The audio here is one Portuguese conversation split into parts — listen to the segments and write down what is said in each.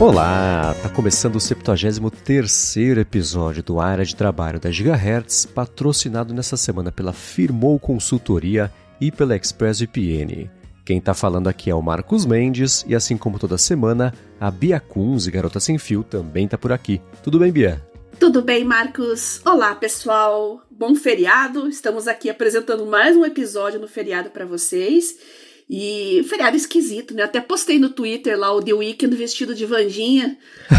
Olá, tá começando o 73 episódio do Área de Trabalho da Gigahertz, patrocinado nessa semana pela Firmou Consultoria e pela ExpressVPN. Quem tá falando aqui é o Marcos Mendes e assim como toda semana, a Bia Kunz Garota Sem Fio também tá por aqui. Tudo bem, Bia? Tudo bem, Marcos? Olá, pessoal. Bom feriado. Estamos aqui apresentando mais um episódio no feriado para vocês. E feriado esquisito, né? Até postei no Twitter lá o The Weeknd vestido de Vandinha,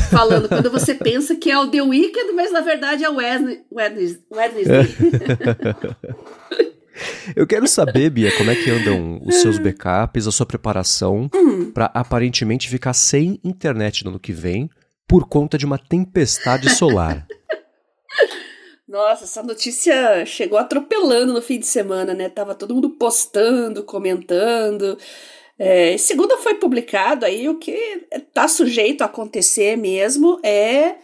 falando quando você pensa que é o The Weeknd, mas na verdade é o. Wednesday. Eu quero saber, Bia, como é que andam os seus backups, a sua preparação Hum. para aparentemente ficar sem internet no ano que vem por conta de uma tempestade solar. Nossa, essa notícia chegou atropelando no fim de semana, né? Tava todo mundo postando, comentando. É, segunda foi publicado aí o que tá sujeito a acontecer mesmo é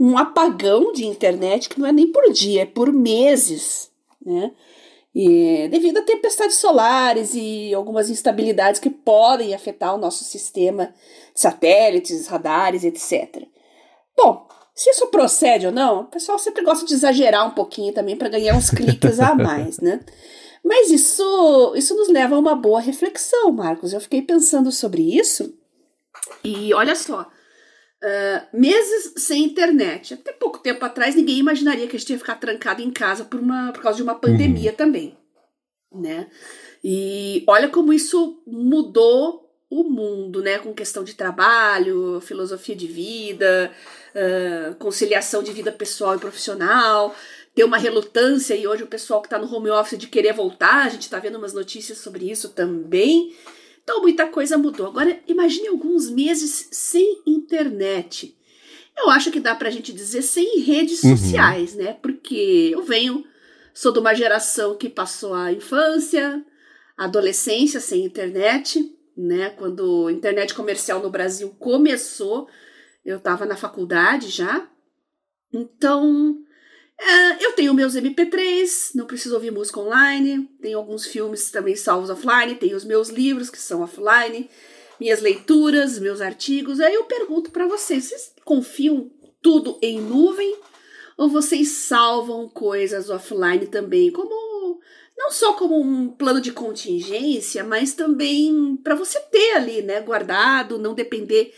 um apagão de internet que não é nem por dia, é por meses, né? E devido a tempestades solares e algumas instabilidades que podem afetar o nosso sistema de satélites, radares, etc. Bom, se isso procede ou não, o pessoal sempre gosta de exagerar um pouquinho também para ganhar uns cliques a mais, né? Mas isso, isso nos leva a uma boa reflexão, Marcos. Eu fiquei pensando sobre isso e olha só, uh, meses sem internet. Até pouco tempo atrás ninguém imaginaria que a gente ia ficar trancado em casa por, uma, por causa de uma pandemia uhum. também, né? E olha como isso mudou o mundo, né? Com questão de trabalho, filosofia de vida, uh, conciliação de vida pessoal e profissional. Ter uma relutância, e hoje o pessoal que está no home office de querer voltar, a gente está vendo umas notícias sobre isso também. Então, muita coisa mudou. Agora, imagine alguns meses sem internet. Eu acho que dá pra gente dizer sem redes Uhum. sociais, né? Porque eu venho, sou de uma geração que passou a infância, a adolescência sem internet, né? Quando a internet comercial no Brasil começou, eu estava na faculdade já. Então, é, eu tenho meus MP3, não preciso ouvir música online. Tenho alguns filmes também salvos offline. Tenho os meus livros que são offline, minhas leituras, meus artigos. Aí eu pergunto para vocês: vocês confiam tudo em nuvem ou vocês salvam coisas offline também, como não só como um plano de contingência, mas também para você ter ali, né, guardado, não depender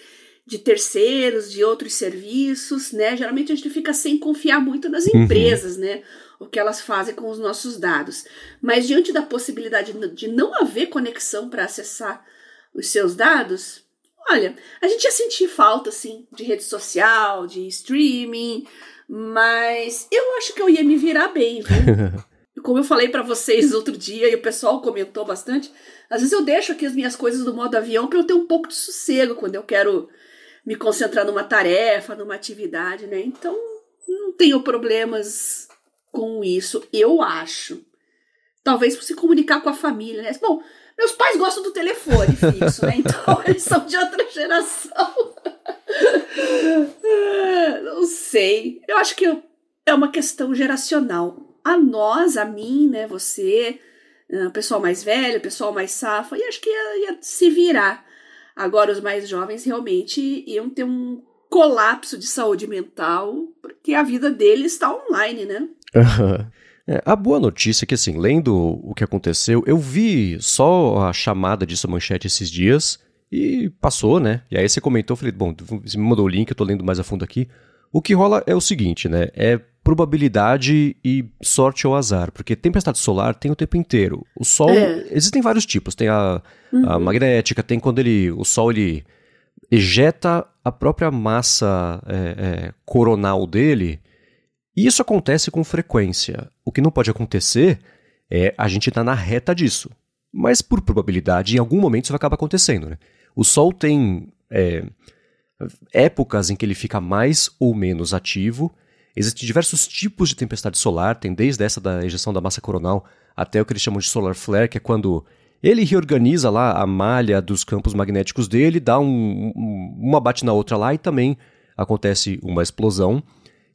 de terceiros, de outros serviços, né? Geralmente a gente fica sem confiar muito nas empresas, uhum. né? O que elas fazem com os nossos dados. Mas diante da possibilidade de não haver conexão para acessar os seus dados, olha, a gente ia sentir falta, assim, de rede social, de streaming, mas eu acho que eu ia me virar bem, viu? Como eu falei para vocês outro dia e o pessoal comentou bastante, às vezes eu deixo aqui as minhas coisas no modo avião para eu ter um pouco de sossego quando eu quero me concentrar numa tarefa, numa atividade, né? Então, não tenho problemas com isso, eu acho. Talvez se comunicar com a família, né? Bom, meus pais gostam do telefone fixo, né? Então, eles são de outra geração. não sei. Eu acho que é uma questão geracional. A nós, a mim, né? Você, o pessoal mais velho, o pessoal mais safa, e acho que ia, ia se virar. Agora, os mais jovens realmente iam ter um colapso de saúde mental, porque a vida deles está online, né? É, a boa notícia é que, assim, lendo o que aconteceu, eu vi só a chamada disso manchete esses dias e passou, né? E aí você comentou, eu falei, bom, você me mandou o link, eu tô lendo mais a fundo aqui. O que rola é o seguinte, né? É probabilidade e sorte ou azar, porque tempestade solar tem o tempo inteiro. O Sol, é. existem vários tipos, tem a, uhum. a, magnética, tem quando ele, o Sol ele ejeta a própria massa é, é, coronal dele, e isso acontece com frequência. O que não pode acontecer é a gente estar tá na reta disso, mas por probabilidade, em algum momento isso vai acabar acontecendo. Né? O Sol tem é, épocas em que ele fica mais ou menos ativo, Existem diversos tipos de tempestade solar, tem desde essa da ejeção da massa coronal até o que eles chamam de solar flare, que é quando ele reorganiza lá a malha dos campos magnéticos dele, dá um, um, uma bate na outra lá e também acontece uma explosão.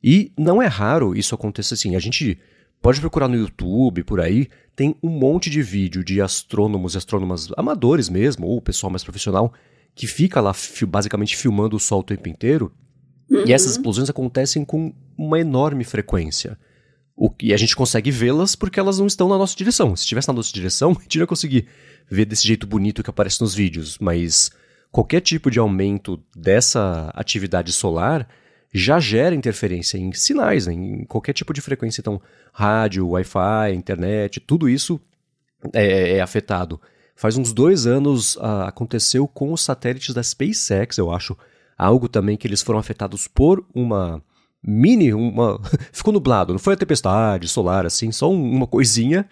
E não é raro isso acontecer assim. A gente pode procurar no YouTube, por aí, tem um monte de vídeo de astrônomos e astrônomas amadores mesmo, ou pessoal mais profissional, que fica lá basicamente filmando o Sol o tempo inteiro, uhum. e essas explosões acontecem com uma enorme frequência. O, e a gente consegue vê-las porque elas não estão na nossa direção. Se estivesse na nossa direção, a gente não ia conseguir ver desse jeito bonito que aparece nos vídeos. Mas qualquer tipo de aumento dessa atividade solar já gera interferência em sinais, né, em qualquer tipo de frequência. Então, rádio, Wi-Fi, internet, tudo isso é, é afetado. Faz uns dois anos uh, aconteceu com os satélites da SpaceX, eu acho, algo também que eles foram afetados por uma mini, uma ficou nublado, não foi a tempestade solar assim, só um, uma coisinha,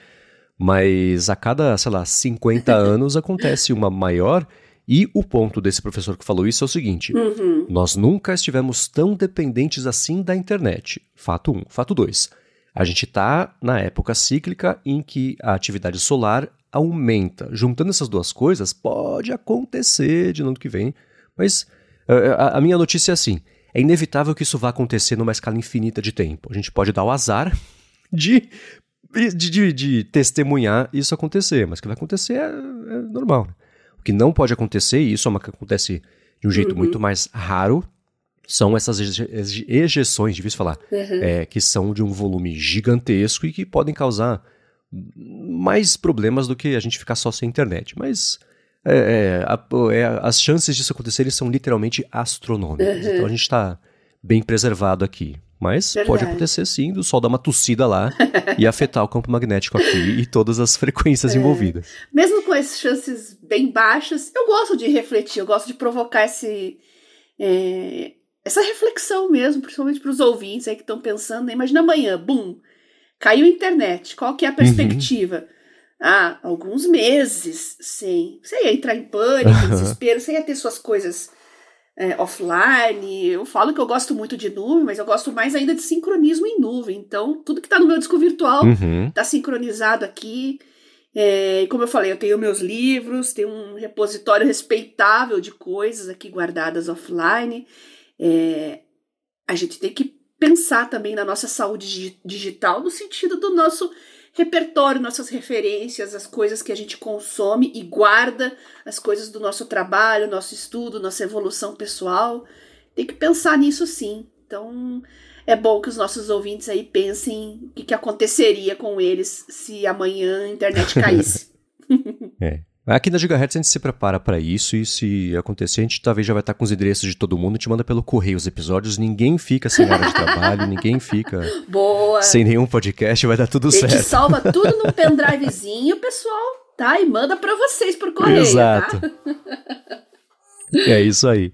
mas a cada, sei lá, 50 anos acontece uma maior e o ponto desse professor que falou isso é o seguinte: uhum. nós nunca estivemos tão dependentes assim da internet. Fato 1. Um. Fato 2. A gente está na época cíclica em que a atividade solar aumenta. Juntando essas duas coisas, pode acontecer de ano que vem, mas uh, a, a minha notícia é assim: é inevitável que isso vá acontecer numa escala infinita de tempo. A gente pode dar o azar de, de, de, de testemunhar isso acontecer, mas o que vai acontecer é, é normal. Né? O que não pode acontecer, e isso é uma que acontece de um jeito uhum. muito mais raro, são essas ejeções, difícil falar, uhum. é, que são de um volume gigantesco e que podem causar mais problemas do que a gente ficar só sem internet. Mas é, é, a, é, as chances disso acontecerem são literalmente astronômicas. Uhum. Então a gente está bem preservado aqui. Mas Verdade. pode acontecer sim do Sol dar uma tossida lá e afetar o campo magnético aqui e todas as frequências é. envolvidas. Mesmo com essas chances bem baixas, eu gosto de refletir, eu gosto de provocar esse, é, essa reflexão mesmo, principalmente para os ouvintes aí que estão pensando. Imagina amanhã, bum, caiu a internet, qual que é a perspectiva? Uhum. Ah, alguns meses sem. Você ia entrar em pânico, desespero, você ia ter suas coisas é, offline. Eu falo que eu gosto muito de nuvem, mas eu gosto mais ainda de sincronismo em nuvem. Então, tudo que está no meu disco virtual está uhum. Tá sincronizado aqui. É, como eu falei, eu tenho meus livros, tenho um repositório respeitável de coisas aqui guardadas offline. É, a gente tem que pensar também na nossa saúde digital no sentido do nosso repertório, nossas referências, as coisas que a gente consome e guarda, as coisas do nosso trabalho, nosso estudo, nossa evolução pessoal. Tem que pensar nisso sim. Então, é bom que os nossos ouvintes aí pensem o que, que aconteceria com eles se amanhã a internet caísse. é. Aqui na Gigahertz a gente se prepara para isso e se acontecer, a gente talvez já vai estar com os endereços de todo mundo e te manda pelo correio os episódios. Ninguém fica sem área de trabalho, ninguém fica Boa. sem nenhum podcast, vai dar tudo certo. A gente salva tudo no pendrivezinho, pessoal, tá? E manda para vocês por correio, tá? Exato. Tá? é isso aí.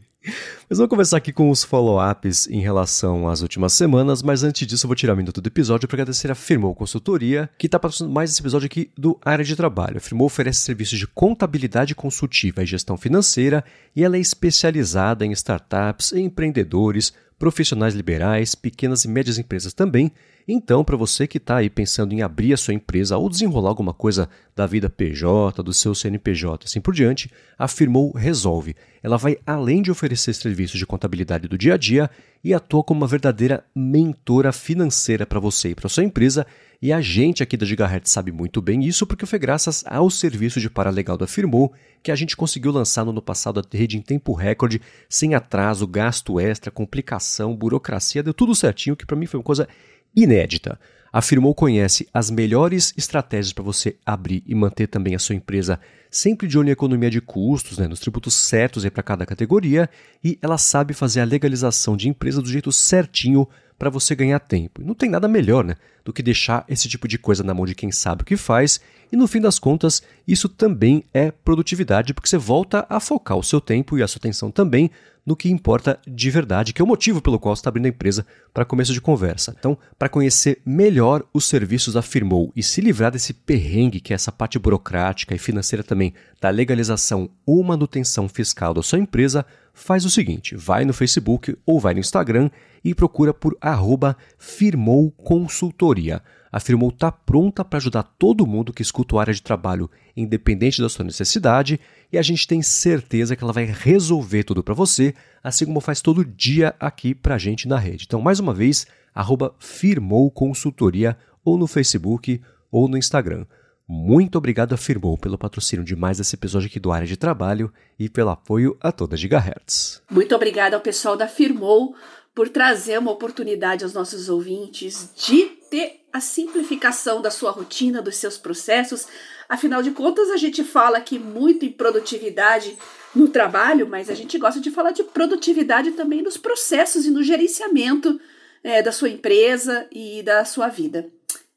Mas vamos começar aqui com os follow-ups em relação às últimas semanas, mas antes disso eu vou tirar um minuto do episódio para agradecer a Firmou Consultoria, que está patrocinando mais esse episódio aqui do Área de Trabalho. A Firmou oferece serviços de contabilidade consultiva e gestão financeira e ela é especializada em startups, empreendedores, profissionais liberais, pequenas e médias empresas também, então, para você que está aí pensando em abrir a sua empresa ou desenrolar alguma coisa da vida PJ, do seu CNPJ, assim por diante, a Firmou resolve. Ela vai além de oferecer serviços de contabilidade do dia a dia e atua como uma verdadeira mentora financeira para você e para sua empresa. E a gente aqui da Gigahertz sabe muito bem isso porque foi graças ao serviço de paralegal da Firmou que a gente conseguiu lançar no ano passado a rede em tempo recorde, sem atraso, gasto extra, complicação, burocracia, deu tudo certinho, que para mim foi uma coisa inédita. Afirmou conhece as melhores estratégias para você abrir e manter também a sua empresa sempre de olho em economia de custos, né, nos tributos certos para cada categoria, e ela sabe fazer a legalização de empresa do jeito certinho para você ganhar tempo. Não tem nada melhor né, do que deixar esse tipo de coisa na mão de quem sabe o que faz, e no fim das contas, isso também é produtividade, porque você volta a focar o seu tempo e a sua atenção também no que importa de verdade, que é o motivo pelo qual você está abrindo a empresa para começo de conversa. Então, para conhecer melhor os serviços da Firmou e se livrar desse perrengue que é essa parte burocrática e financeira também da legalização ou manutenção fiscal da sua empresa, faz o seguinte: vai no Facebook ou vai no Instagram e procura por arroba Firmou Consultoria. A Firmou está pronta para ajudar todo mundo que escuta o área de trabalho, independente da sua necessidade, e a gente tem certeza que ela vai resolver tudo para você, assim como faz todo dia aqui para a gente na rede. Então, mais uma vez, arroba Firmou Consultoria ou no Facebook ou no Instagram. Muito obrigado a Firmou pelo patrocínio de mais esse episódio aqui do Área de Trabalho e pelo apoio a toda Gigahertz. Muito obrigada ao pessoal da Firmou por trazer uma oportunidade aos nossos ouvintes de ter a simplificação da sua rotina, dos seus processos. Afinal de contas, a gente fala aqui muito em produtividade no trabalho, mas a gente gosta de falar de produtividade também nos processos e no gerenciamento é, da sua empresa e da sua vida.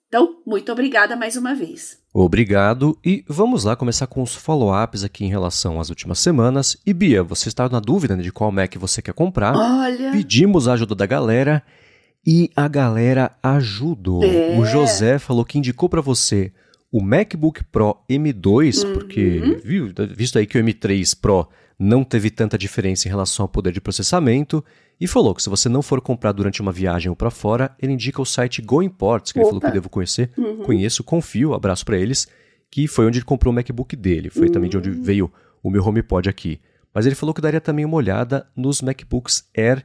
Então, muito obrigada mais uma vez. Obrigado e vamos lá começar com os follow-ups aqui em relação às últimas semanas. E Bia, você está na dúvida né, de qual Mac você quer comprar? Olha. Pedimos a ajuda da galera e a galera ajudou. É. O José falou que indicou para você o MacBook Pro M2, Uhum. porque viu, visto aí que o M3 Pro não teve tanta diferença em relação ao poder de processamento, e falou que se você não for comprar durante uma viagem ou para fora, ele indica o site Go Imports, que ele falou que Opa. eu devo conhecer. Uhum. Conheço, confio, abraço para eles, que foi onde ele comprou o MacBook dele. Foi também de onde Hum. veio o meu HomePod aqui. Mas ele falou que daria também uma olhada nos MacBooks Air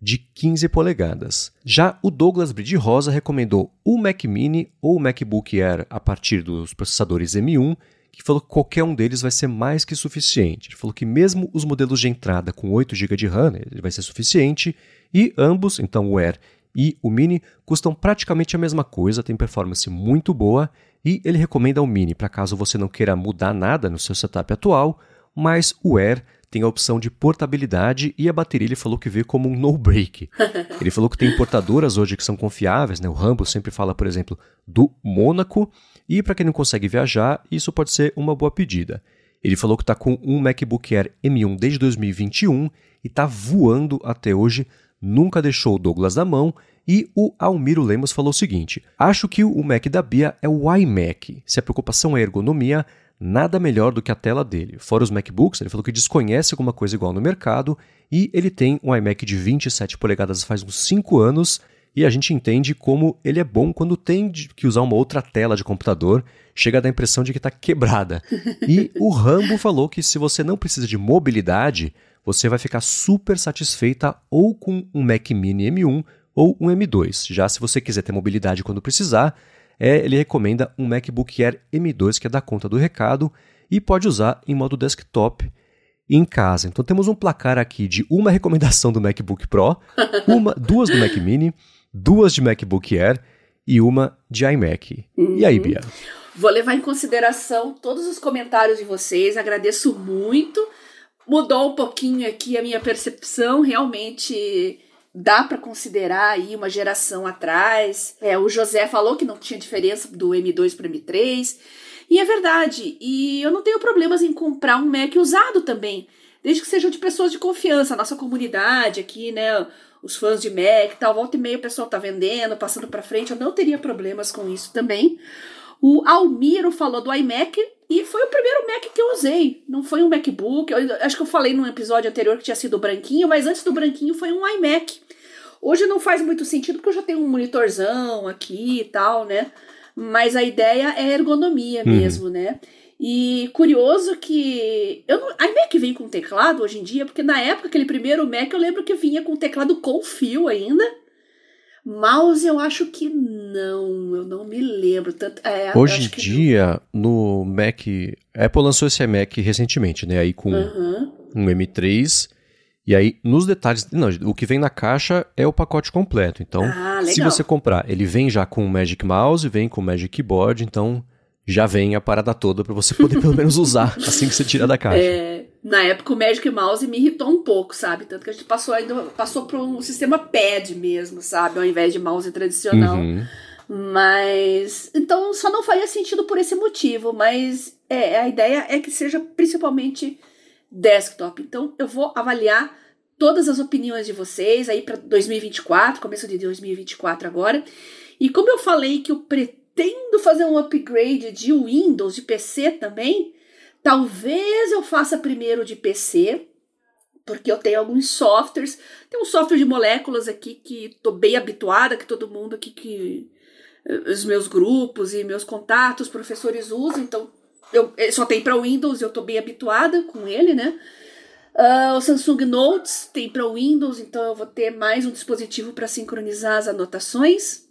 de 15 polegadas. Já o Douglas Bride Rosa recomendou o Mac Mini ou o MacBook Air a partir dos processadores M1, que falou que qualquer um deles vai ser mais que suficiente. Ele falou que mesmo os modelos de entrada com 8 GB de RAM, ele vai ser suficiente, e ambos, então o Air e o Mini, custam praticamente a mesma coisa, tem performance muito boa, e ele recomenda o Mini para caso você não queira mudar nada no seu setup atual, mas o Air tem a opção de portabilidade e a bateria ele falou que veio como um no-break. Ele falou que tem importadoras hoje que são confiáveis, né? O Rambo sempre fala, por exemplo, do Mônaco, e para quem não consegue viajar, isso pode ser uma boa pedida. Ele falou que está com um MacBook Air M1 desde 2021 e está voando até hoje, nunca deixou o Douglas na mão. E o Almiro Lemos falou o seguinte: Acho que o Mac da Bia é o iMac. Se a preocupação é a ergonomia, nada melhor do que a tela dele. Fora os MacBooks, ele falou que desconhece alguma coisa igual no mercado e ele tem um iMac de 27 polegadas faz uns 5 anos e a gente entende como ele é bom quando tem que usar uma outra tela de computador, chega a dar a impressão de que está quebrada. E o Rambo falou que se você não precisa de mobilidade, você vai ficar super satisfeita ou com um Mac Mini M1 ou um M2. Já se você quiser ter mobilidade quando precisar, é, ele recomenda um MacBook Air M2 que é da conta do recado e pode usar em modo desktop em casa. Então temos um placar aqui de uma recomendação do MacBook Pro, uma, duas do Mac Mini, duas de MacBook Air e uma de iMac. E aí, Bia? Vou levar em consideração todos os comentários de vocês, agradeço muito. Mudou um pouquinho aqui a minha percepção, realmente dá para considerar aí uma geração atrás. É, o José falou que não tinha diferença do M2 para M3, e é verdade. E eu não tenho problemas em comprar um Mac usado também, desde que sejam de pessoas de confiança, a nossa comunidade aqui, né? Os fãs de Mac e tal, volta e meia o pessoal tá vendendo, passando para frente, eu não teria problemas com isso também. O Almiro falou do iMac e foi o primeiro Mac que eu usei. Não foi um MacBook. Eu, acho que eu falei num episódio anterior que tinha sido branquinho, mas antes do branquinho foi um iMac. Hoje não faz muito sentido porque eu já tenho um monitorzão aqui e tal, né? Mas a ideia é ergonomia Uhum. mesmo, né? E curioso que. Eu não, iMac vem com teclado hoje em dia, porque na época, aquele primeiro Mac, eu lembro que vinha com teclado com fio ainda. Mouse eu acho que não, eu não me lembro. Tanto, é, Hoje em dia, no Mac. A Apple lançou esse iMac recentemente, né? Aí com não. Aham. um M3. E aí, nos detalhes. Não, o que vem na caixa é o pacote completo. Então, Ah, se você comprar, ele vem já com o Magic Mouse, vem com o Magic Keyboard, então já vem a parada toda para você poder pelo menos usar assim que você tira da caixa. É, na época o Magic Mouse me irritou um pouco, sabe? Tanto que a gente passou ainda passou para um sistema pad mesmo, sabe? Ao invés de mouse tradicional. Uhum. Mas. Então só não faria sentido por esse motivo. Mas é, a ideia é que seja principalmente desktop. Então eu vou avaliar todas as opiniões de vocês aí para 2024, começo de 2024 agora. E como eu falei que eu pretendo fazer um upgrade de Windows, de PC também, talvez eu faça primeiro de PC. Porque eu tenho alguns softwares. Tem um software de moléculas aqui que tô bem habituada, que todo mundo aqui que os meus grupos e meus contatos, professores usam, então eu ele só tem para Windows, eu tô bem habituada com ele, né? Ah, o Samsung Notes tem para Windows, então eu vou ter mais um dispositivo para sincronizar as anotações.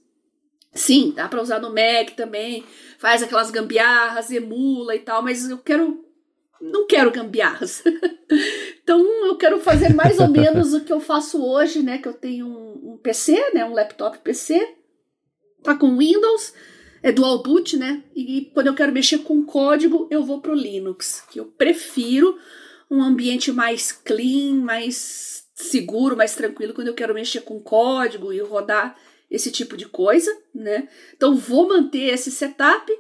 Sim, dá para usar no Mac também. Faz aquelas gambiarras, emula e tal, mas eu quero. Não quero gambiarras. então eu quero fazer mais ou menos o que eu faço hoje, né? Que eu tenho um, um PC, né? Um laptop PC. Tá com Windows, é dual boot, né? E quando eu quero mexer com código, eu vou pro Linux, que eu prefiro um ambiente mais clean, mais seguro, mais tranquilo quando eu quero mexer com código e rodar esse tipo de coisa, né? Então vou manter esse setup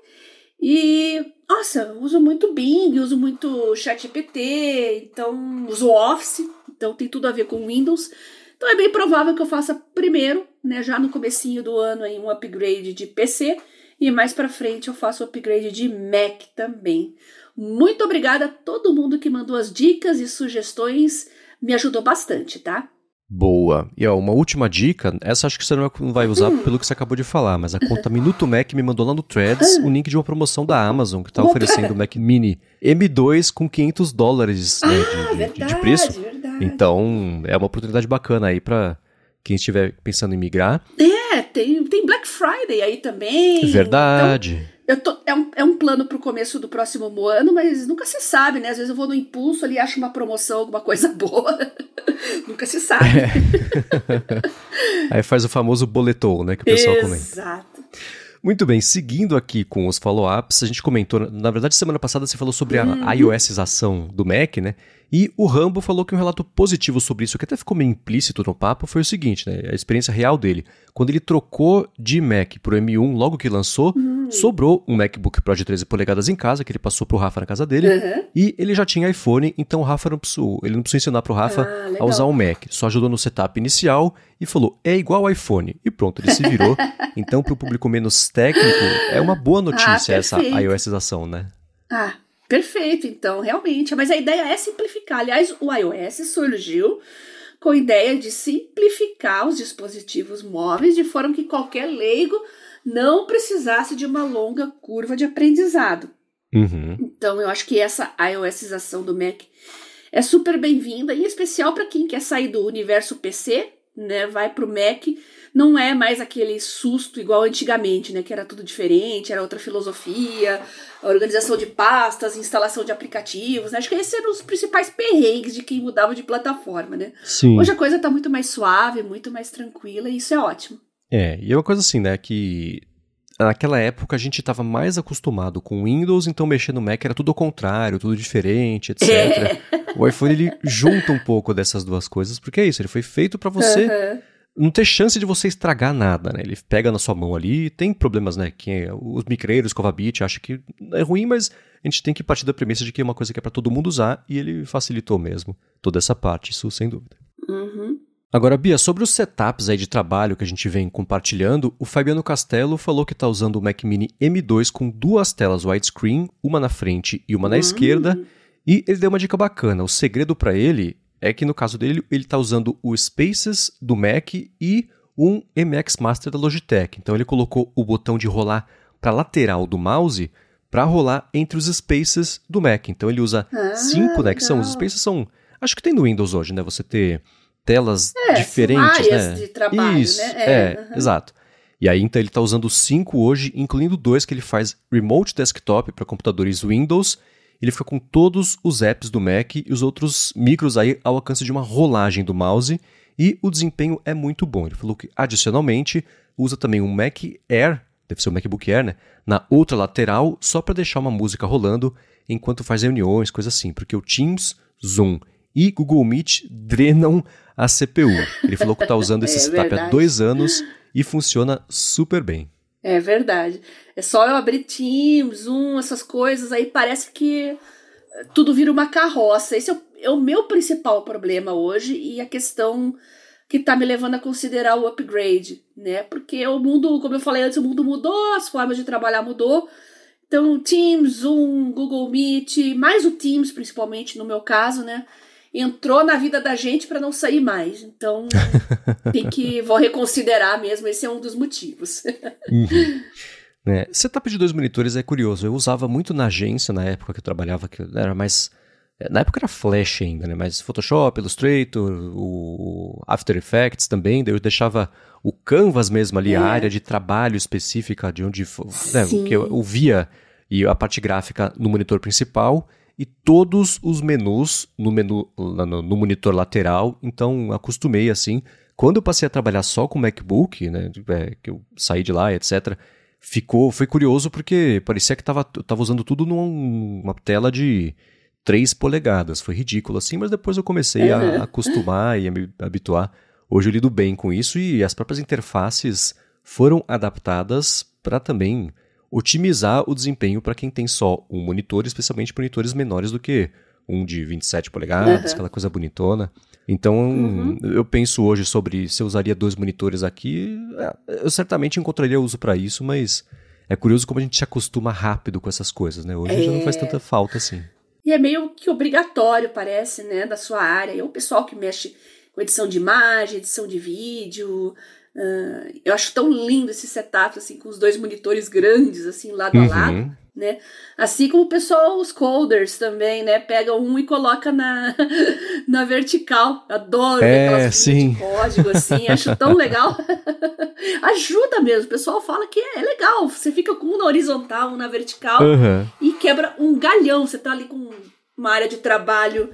e nossa, uso muito Bing, uso muito ChatGPT, então uso Office, então tem tudo a ver com Windows. Então é bem provável que eu faça primeiro, né, já no comecinho do ano aí um upgrade de PC e mais para frente eu faço upgrade de Mac também. Muito obrigada a todo mundo que mandou as dicas e sugestões, me ajudou bastante, tá? Boa. E ó, uma última dica, essa acho que você não vai usar hum. pelo que você acabou de falar, mas a conta Minuto Mac me mandou lá no Threads o link de uma promoção da Amazon que está oferecendo o Mac Mini M2 com 500 dólares né, ah, de, verdade, de, preço. Verdade. Então é uma oportunidade bacana aí para quem estiver pensando em migrar. É, tem, tem Black Friday aí também. Verdade. Então... Tô, é, um, é um plano pro começo do próximo ano, mas nunca se sabe, né? Às vezes eu vou no impulso ali, acho uma promoção, alguma coisa boa. nunca se sabe. É. Aí faz o famoso boletou, né? Que o pessoal Exato. comenta. Exato. Muito bem, seguindo aqui com os follow-ups, a gente comentou, na verdade, semana passada você falou sobre a uhum. iOSização do Mac, né? E o Rambo falou que um relato positivo sobre isso, que até ficou meio implícito no papo, foi o seguinte, né? A experiência real dele. Quando ele trocou de Mac pro M1 logo que lançou, uhum. sobrou um MacBook Pro de 13 polegadas em casa, que ele passou pro Rafa na casa dele, uhum. e ele já tinha iPhone, então o Rafa não precisou, ele não precisou ensinar pro Rafa ah, a usar o Mac. Só ajudou no setup inicial e falou, é igual iPhone. E pronto, ele se virou. então, pro público menos técnico, é uma boa notícia ah, essa iOSização, né? Ah, Perfeito, então, realmente. Mas a ideia é simplificar. Aliás, o iOS surgiu com a ideia de simplificar os dispositivos móveis de forma que qualquer leigo não precisasse de uma longa curva de aprendizado. Uhum. Então, eu acho que essa iOSização do Mac é super bem-vinda, em especial para quem quer sair do universo PC, né? Vai para o Mac não é mais aquele susto igual antigamente, né? Que era tudo diferente, era outra filosofia, organização de pastas, instalação de aplicativos. Né? Acho que esses eram os principais perrengues de quem mudava de plataforma, né? Sim. Hoje a coisa tá muito mais suave, muito mais tranquila, e isso é ótimo. É, e é uma coisa assim, né, que naquela época a gente estava mais acostumado com Windows, então mexer no Mac era tudo ao contrário, tudo diferente, etc. É. O iPhone ele junta um pouco dessas duas coisas, porque é isso, ele foi feito para você uhum não ter chance de você estragar nada, né? Ele pega na sua mão ali, tem problemas, né? Quem é, os micreiros, Covabit, acha que é ruim, mas a gente tem que partir da premissa de que é uma coisa que é para todo mundo usar e ele facilitou mesmo toda essa parte, isso sem dúvida. Uhum. Agora, Bia, sobre os setups aí de trabalho que a gente vem compartilhando, o Fabiano Castelo falou que está usando o Mac Mini M2 com duas telas widescreen, uma na frente e uma na uhum. esquerda, e ele deu uma dica bacana. O segredo para ele é que no caso dele, ele está usando o Spaces do Mac e um MX Master da Logitech. Então ele colocou o botão de rolar para a lateral do mouse para rolar entre os Spaces do Mac. Então ele usa ah, cinco, né? Que são os Spaces são, acho que tem no Windows hoje, né? Você ter telas é, diferentes, né? de trabalho, Isso, né? É, é uhum. exato. E aí então ele está usando cinco hoje, incluindo dois que ele faz remote desktop para computadores Windows ele fica com todos os apps do Mac e os outros micros aí ao alcance de uma rolagem do mouse e o desempenho é muito bom. Ele falou que adicionalmente usa também um Mac Air, deve ser o um MacBook Air, né, na outra lateral só para deixar uma música rolando enquanto faz reuniões, coisa assim, porque o Teams, Zoom e Google Meet drenam a CPU. Ele falou que está usando esse é setup verdade. há dois anos e funciona super bem. É verdade. É só eu abrir Teams, Zoom, essas coisas, aí parece que tudo vira uma carroça. Esse é o, é o meu principal problema hoje e a questão que está me levando a considerar o upgrade, né? Porque o mundo, como eu falei antes, o mundo mudou, as formas de trabalhar mudou. Então, Teams, Zoom, Google Meet, mais o Teams principalmente no meu caso, né? Entrou na vida da gente para não sair mais. Então, tem que vou reconsiderar mesmo, esse é um dos motivos. uhum. É, setup de dois monitores é curioso. Eu usava muito na agência na época que eu trabalhava, que era mais É, na época era Flash ainda, né? Mas Photoshop, Illustrator, o After Effects também. Daí eu deixava o Canvas mesmo ali, é. a área de trabalho específica de onde né, que eu, eu via e a parte gráfica no monitor principal e todos os menus no menu no, monitor lateral. Então acostumei assim. Quando eu passei a trabalhar só com MacBook, né, é, que eu saí de lá, etc, ficou, foi curioso porque parecia que tava, eu tava usando tudo numa tela de 3 polegadas. Foi ridículo assim, mas depois eu comecei a, a acostumar e a me habituar. Hoje eu lido bem com isso e as próprias interfaces foram adaptadas para também otimizar o desempenho para quem tem só um monitor, especialmente monitores menores do que um de 27 polegadas, uhum. aquela coisa bonitona. Então, uhum. eu penso hoje sobre se eu usaria dois monitores aqui, é, eu certamente encontraria uso para isso, mas é curioso como a gente se acostuma rápido com essas coisas, né? Hoje é... já não faz é. tanta falta assim. E é meio que obrigatório, parece, né, da sua área. E o pessoal que mexe com edição de imagem, edição de vídeo. Uh, eu acho tão lindo esse setup, assim, com os dois monitores grandes, assim, lado uhum. a lado né? Assim como o pessoal, os coders também, né? Pega um e coloca na, na vertical. Adoro é, aquelas sim. de código, assim, acho tão legal. Ajuda mesmo, o pessoal fala que é, é, legal. Você fica com um na horizontal, um na vertical uhum. e quebra um galhão. Você tá ali com uma área de trabalho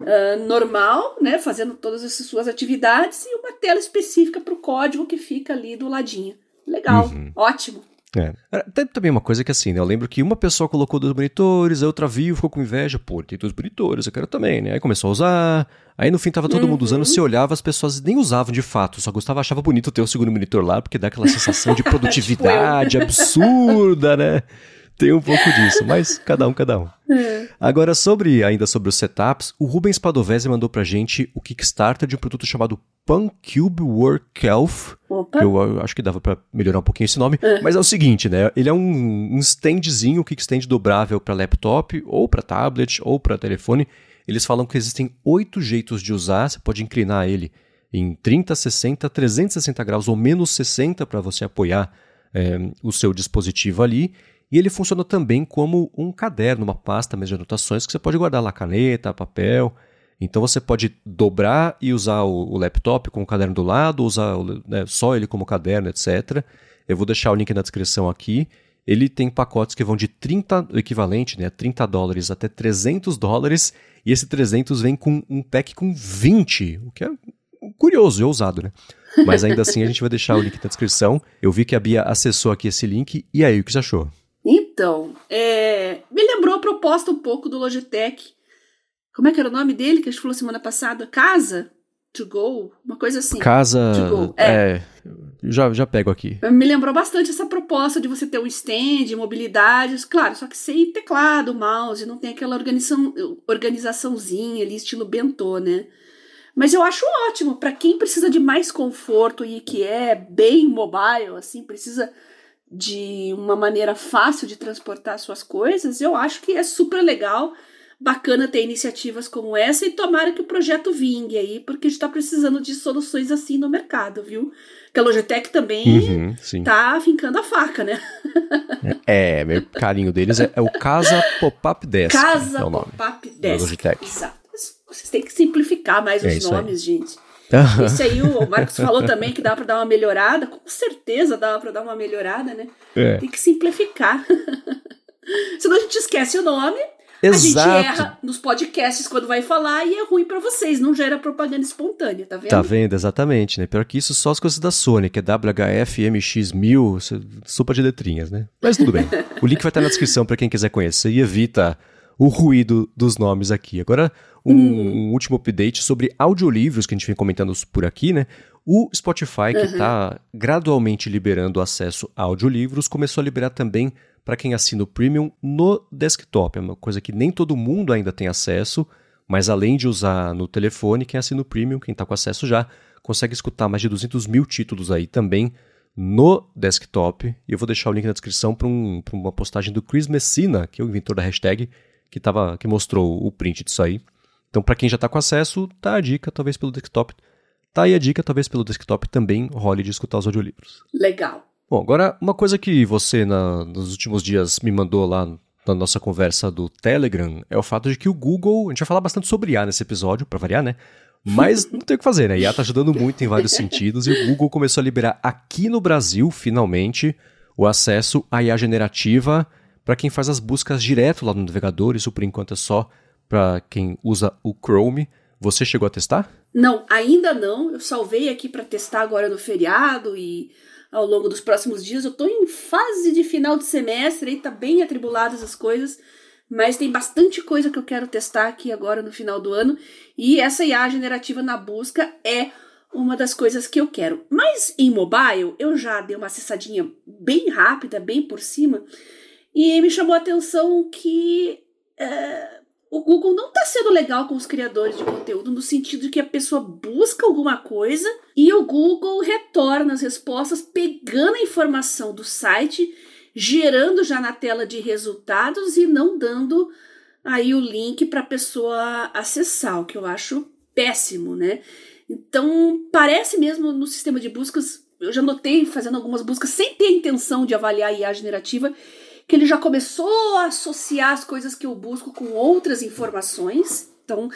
uh, normal, né? Fazendo todas essas suas atividades e uma tela específica para o código que fica ali do ladinho. Legal, uhum. ótimo. É. Tem também uma coisa que assim, né? Eu lembro que uma pessoa colocou dois monitores, a outra viu, ficou com inveja. Pô, tem dois monitores, eu quero também, né? Aí começou a usar. Aí no fim tava todo uhum. mundo usando, se olhava, as pessoas nem usavam de fato. Só gostava, achava bonito ter o segundo monitor lá, porque dá aquela sensação de produtividade tipo absurda, né? Tem um pouco disso, mas cada um, cada um. É. Agora, sobre ainda sobre os setups, o Rubens Padovese mandou pra gente o Kickstarter de um produto chamado Pancube Work Elf. Que eu acho que dava para melhorar um pouquinho esse nome. É. Mas é o seguinte, né? Ele é um, um standzinho, um kickstand dobrável para laptop, ou para tablet, ou para telefone. Eles falam que existem oito jeitos de usar. Você pode inclinar ele em 30, 60, 360 graus ou menos 60 para você apoiar é, o seu dispositivo ali. E ele funciona também como um caderno, uma pasta mesmo de anotações que você pode guardar lá caneta, papel. Então você pode dobrar e usar o, o laptop com o caderno do lado, usar o, né, só ele como caderno, etc. Eu vou deixar o link na descrição aqui. Ele tem pacotes que vão de 30, equivalente, né, 30 dólares até 300 dólares, e esse 300 vem com um pack com 20, o que é curioso e ousado, né? Mas ainda assim a gente vai deixar o link na descrição. Eu vi que a Bia acessou aqui esse link, e aí, o que você achou? Então, é, me lembrou a proposta um pouco do Logitech. Como é que era o nome dele que a gente falou semana passada? Casa? To go? Uma coisa assim. Casa. To go. É. é já, já pego aqui. Me lembrou bastante essa proposta de você ter um stand, mobilidades, claro, só que sem teclado, mouse, não tem aquela organização, organizaçãozinha ali, estilo bentô, né? Mas eu acho ótimo para quem precisa de mais conforto e que é bem mobile, assim, precisa de uma maneira fácil de transportar suas coisas, eu acho que é super legal, bacana ter iniciativas como essa e tomara que o projeto vingue aí, porque a gente está precisando de soluções assim no mercado, viu? Que a Logitech também uhum, tá fincando a faca, né? é, meu carinho deles é, é o Casa Pop-Up Desk. Casa é Pop-Up Desk. Logitech. Exato. Vocês têm que simplificar mais é os nomes, aí. gente. Esse aí o Marcos falou também que dá para dar uma melhorada. Com certeza dá para dar uma melhorada, né? É. Tem que simplificar. Senão a gente esquece o nome. Exato. A gente erra nos podcasts quando vai falar e é ruim para vocês, não gera propaganda espontânea, tá vendo? Tá vendo, exatamente, né? Pior que isso, só as coisas da Sony, que é WHF-MX1000, sopa de letrinhas, né? Mas tudo bem. o link vai estar na descrição para quem quiser conhecer e evita o ruído dos nomes aqui. Agora, um, hum. um, último update sobre audiolivros que a gente vem comentando por aqui, né? O Spotify, que está uhum. gradualmente liberando acesso a audiolivros, começou a liberar também para quem assina o Premium no desktop. É uma coisa que nem todo mundo ainda tem acesso, mas além de usar no telefone, quem assina o Premium, quem está com acesso já, consegue escutar mais de 200 mil títulos aí também no desktop. E eu vou deixar o link na descrição para um, uma postagem do Chris Messina, que é o inventor da hashtag, que, tava, que mostrou o print disso aí. Então, para quem já está com acesso, tá a dica, talvez pelo desktop. Tá aí a dica, talvez pelo desktop também role de escutar os audiolivros. Legal. Bom, agora uma coisa que você na, nos últimos dias me mandou lá na nossa conversa do Telegram é o fato de que o Google, a gente vai falar bastante sobre IA nesse episódio, para variar, né? Mas não tem o que fazer, né? IA tá ajudando muito em vários sentidos e o Google começou a liberar aqui no Brasil, finalmente, o acesso à IA generativa para quem faz as buscas direto lá no navegador. Isso por enquanto é só para quem usa o Chrome. Você chegou a testar? Não, ainda não. Eu salvei aqui para testar agora no feriado e ao longo dos próximos dias. Eu tô em fase de final de semestre, aí tá bem atribuladas as coisas, mas tem bastante coisa que eu quero testar aqui agora no final do ano. E essa IA generativa na busca é uma das coisas que eu quero. Mas em mobile, eu já dei uma acessadinha bem rápida, bem por cima, e me chamou a atenção que. É, o Google não está sendo legal com os criadores de conteúdo no sentido de que a pessoa busca alguma coisa e o Google retorna as respostas pegando a informação do site, gerando já na tela de resultados e não dando aí o link para a pessoa acessar, o que eu acho péssimo, né? Então, parece mesmo no sistema de buscas, eu já notei fazendo algumas buscas sem ter intenção de avaliar a IA generativa, que ele já começou a associar as coisas que eu busco com outras informações. Então,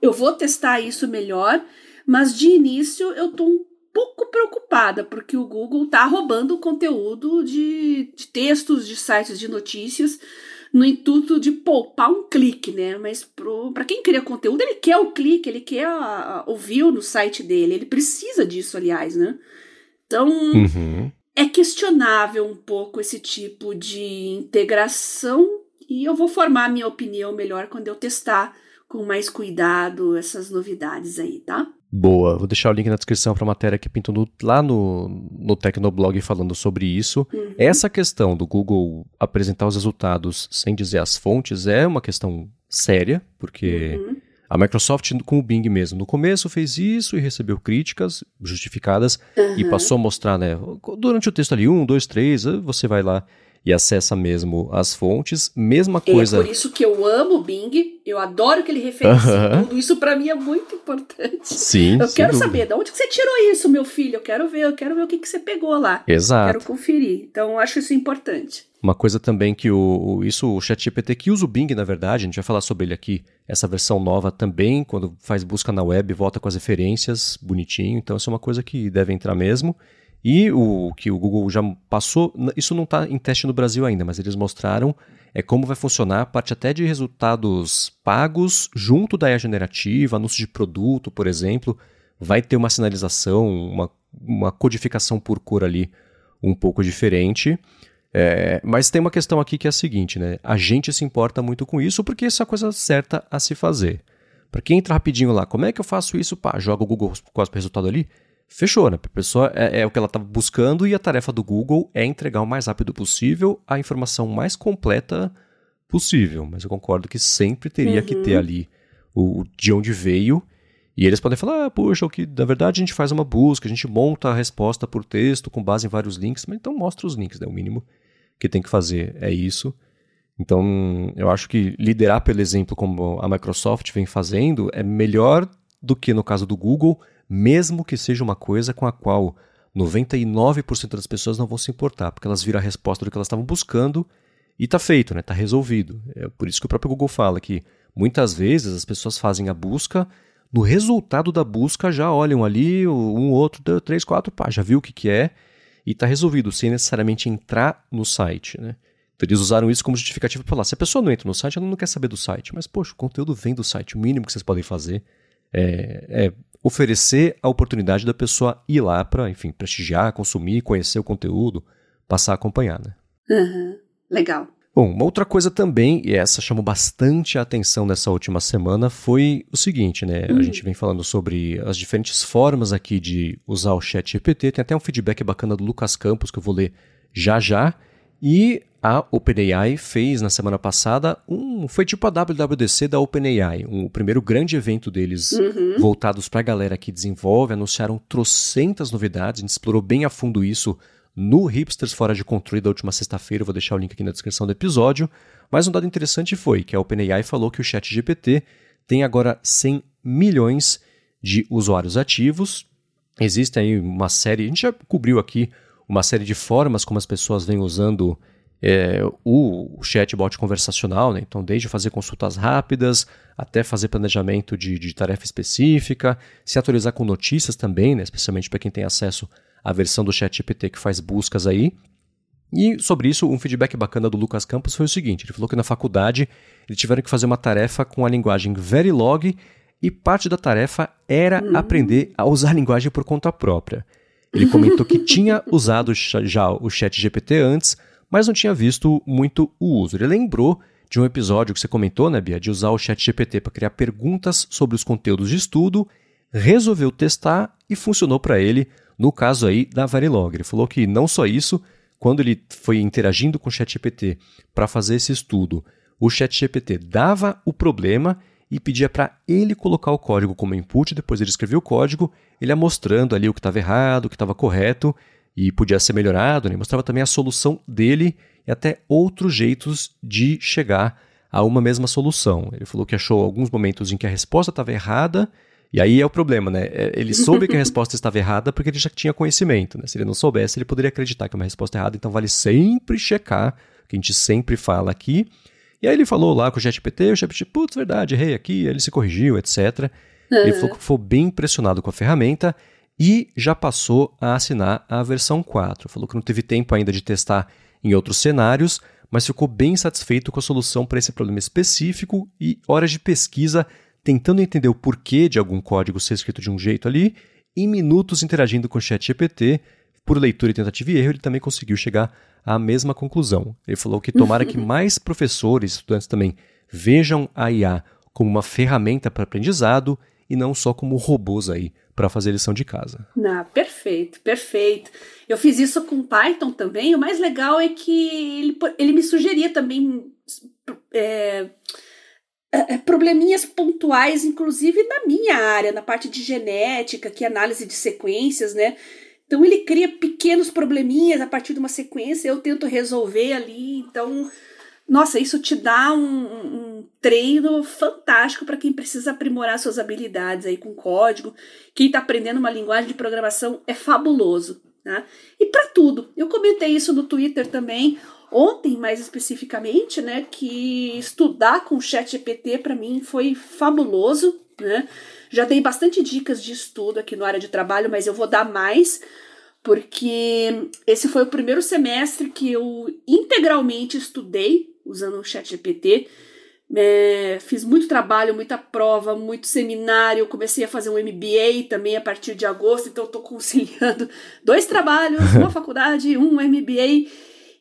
eu vou testar isso melhor, mas de início eu tô um pouco preocupada, porque o Google tá roubando o conteúdo de, de textos, de sites de notícias, no intuito de poupar um clique, né? Mas para quem cria conteúdo, ele quer o clique, ele quer o view no site dele, ele precisa disso, aliás, né? Então, uhum é questionável um pouco esse tipo de integração e eu vou formar minha opinião melhor quando eu testar com mais cuidado essas novidades aí, tá? Boa, vou deixar o link na descrição para a matéria que pintou no, lá no, no Tecnoblog falando sobre isso. Uhum. Essa questão do Google apresentar os resultados sem dizer as fontes é uma questão séria, porque uhum. A Microsoft com o Bing mesmo. No começo fez isso e recebeu críticas justificadas uhum. e passou a mostrar, né? Durante o texto ali, um, dois, três, você vai lá e acessa mesmo as fontes. Mesma é coisa. É por isso que eu amo o Bing, eu adoro que ele referencie uhum. tudo. Isso para mim é muito importante. Sim. Eu quero dúvida. saber de onde que você tirou isso, meu filho. Eu quero ver, eu quero ver o que, que você pegou lá. Exato. quero conferir. Então, eu acho isso importante. Uma coisa também que o, isso, o ChatGPT que usa o Bing, na verdade, a gente vai falar sobre ele aqui, essa versão nova também, quando faz busca na web, volta com as referências, bonitinho. Então, isso é uma coisa que deve entrar mesmo. E o que o Google já passou, isso não está em teste no Brasil ainda, mas eles mostraram é como vai funcionar a parte até de resultados pagos junto da IA generativa, anúncio de produto, por exemplo. Vai ter uma sinalização, uma, uma codificação por cor ali um pouco diferente. É, mas tem uma questão aqui que é a seguinte, né? A gente se importa muito com isso porque isso é a coisa certa a se fazer. Para quem entra rapidinho lá, como é que eu faço isso? Pá, joga o Google quase o resultado ali. Fechou, né? A pessoa é, é o que ela estava buscando e a tarefa do Google é entregar o mais rápido possível a informação mais completa possível. Mas eu concordo que sempre teria uhum. que ter uhum. ali o de onde veio. E eles podem falar, ah, puxa, o que na verdade a gente faz uma busca, a gente monta a resposta por texto com base em vários links, mas então mostra os links, né? O mínimo que tem que fazer é isso. Então, eu acho que liderar pelo exemplo como a Microsoft vem fazendo é melhor do que no caso do Google, mesmo que seja uma coisa com a qual 99% das pessoas não vão se importar, porque elas viram a resposta do que elas estavam buscando e está feito, né? Está resolvido. É por isso que o próprio Google fala que muitas vezes as pessoas fazem a busca, no resultado da busca já olham ali um outro, três, quatro, pá, já viu o que, que é e está resolvido, sem necessariamente entrar no site, né? Então eles usaram isso como justificativa para falar, se a pessoa não entra no site, ela não quer saber do site, mas poxa, o conteúdo vem do site, o mínimo que vocês podem fazer é, é oferecer a oportunidade da pessoa ir lá para, enfim, prestigiar, consumir, conhecer o conteúdo, passar a acompanhar, né? Uhum. Legal. Bom, uma outra coisa também, e essa chamou bastante a atenção nessa última semana, foi o seguinte, né? A gente vem falando sobre as diferentes formas aqui de usar o chat GPT. Tem até um feedback bacana do Lucas Campos que eu vou ler já já. E a OpenAI fez na semana passada um. Foi tipo a WWDC da OpenAI, um, o primeiro grande evento deles uhum. voltados para a galera que desenvolve. Anunciaram trocentas novidades, a gente explorou bem a fundo isso no Hipsters Fora de Controle da última sexta-feira. Vou deixar o link aqui na descrição do episódio. Mas um dado interessante foi que a OpenAI falou que o ChatGPT tem agora 100 milhões de usuários ativos. Existe aí uma série, a gente já cobriu aqui uma série de formas como as pessoas vêm usando é, o, chatbot conversacional, né? então desde fazer consultas rápidas até fazer planejamento de, de tarefa específica, se atualizar com notícias também, né? especialmente para quem tem acesso à versão do ChatGPT que faz buscas aí. E sobre isso, um feedback bacana do Lucas Campos foi o seguinte: ele falou que na faculdade eles tiveram que fazer uma tarefa com a linguagem Verilog e parte da tarefa era uhum. aprender a usar a linguagem por conta própria. Ele comentou que tinha usado já o ChatGPT antes, mas não tinha visto muito o uso. Ele lembrou de um episódio que você comentou, né, Bia, de usar o ChatGPT para criar perguntas sobre os conteúdos de estudo, resolveu testar e funcionou para ele no caso aí da Verilog. Ele falou que não só isso, quando ele foi interagindo com o ChatGPT para fazer esse estudo, o ChatGPT dava o problema e pedia para ele colocar o código como input, depois ele escrevia o código, ele ia mostrando ali o que estava errado, o que estava correto e podia ser melhorado, né? mostrava também a solução dele e até outros jeitos de chegar a uma mesma solução. Ele falou que achou alguns momentos em que a resposta estava errada, e aí é o problema, né? É, ele soube que a resposta estava errada porque ele já tinha conhecimento, né? Se ele não soubesse, ele poderia acreditar que é uma resposta errada, então vale sempre checar, que a gente sempre fala aqui. E aí ele falou lá com o ChatGPT, o ChatGPT, putz, verdade, errei aqui, aí ele se corrigiu, etc. Uhum. Ele falou que foi bem impressionado com a ferramenta e já passou a assinar a versão 4. Falou que não teve tempo ainda de testar em outros cenários, mas ficou bem satisfeito com a solução para esse problema específico e horas de pesquisa tentando entender o porquê de algum código ser escrito de um jeito ali, e minutos interagindo com o ChatGPT, por leitura e tentativa e erro, ele também conseguiu chegar à mesma conclusão. Ele falou que tomara que mais professores e estudantes também vejam a IA como uma ferramenta para aprendizado e não só como robôs aí para fazer lição de casa. Ah, perfeito, perfeito. Eu fiz isso com Python também. O mais legal é que ele, ele me sugeria também é, é, é, probleminhas pontuais, inclusive na minha área, na parte de genética, que é análise de sequências, né? Então ele cria pequenos probleminhas a partir de uma sequência, eu tento resolver ali. Então, nossa, isso te dá um, um treino fantástico para quem precisa aprimorar suas habilidades aí com código. Quem está aprendendo uma linguagem de programação é fabuloso. Né? E para tudo. Eu comentei isso no Twitter também ontem mais especificamente, né, que estudar com o Chat GPT para mim foi fabuloso, né? Já dei bastante dicas de estudo aqui no área de trabalho, mas eu vou dar mais porque esse foi o primeiro semestre que eu integralmente estudei usando o Chat GPT. É, fiz muito trabalho, muita prova, muito seminário. Comecei a fazer um MBA também a partir de agosto, então estou conciliando dois trabalhos, uma faculdade, um MBA.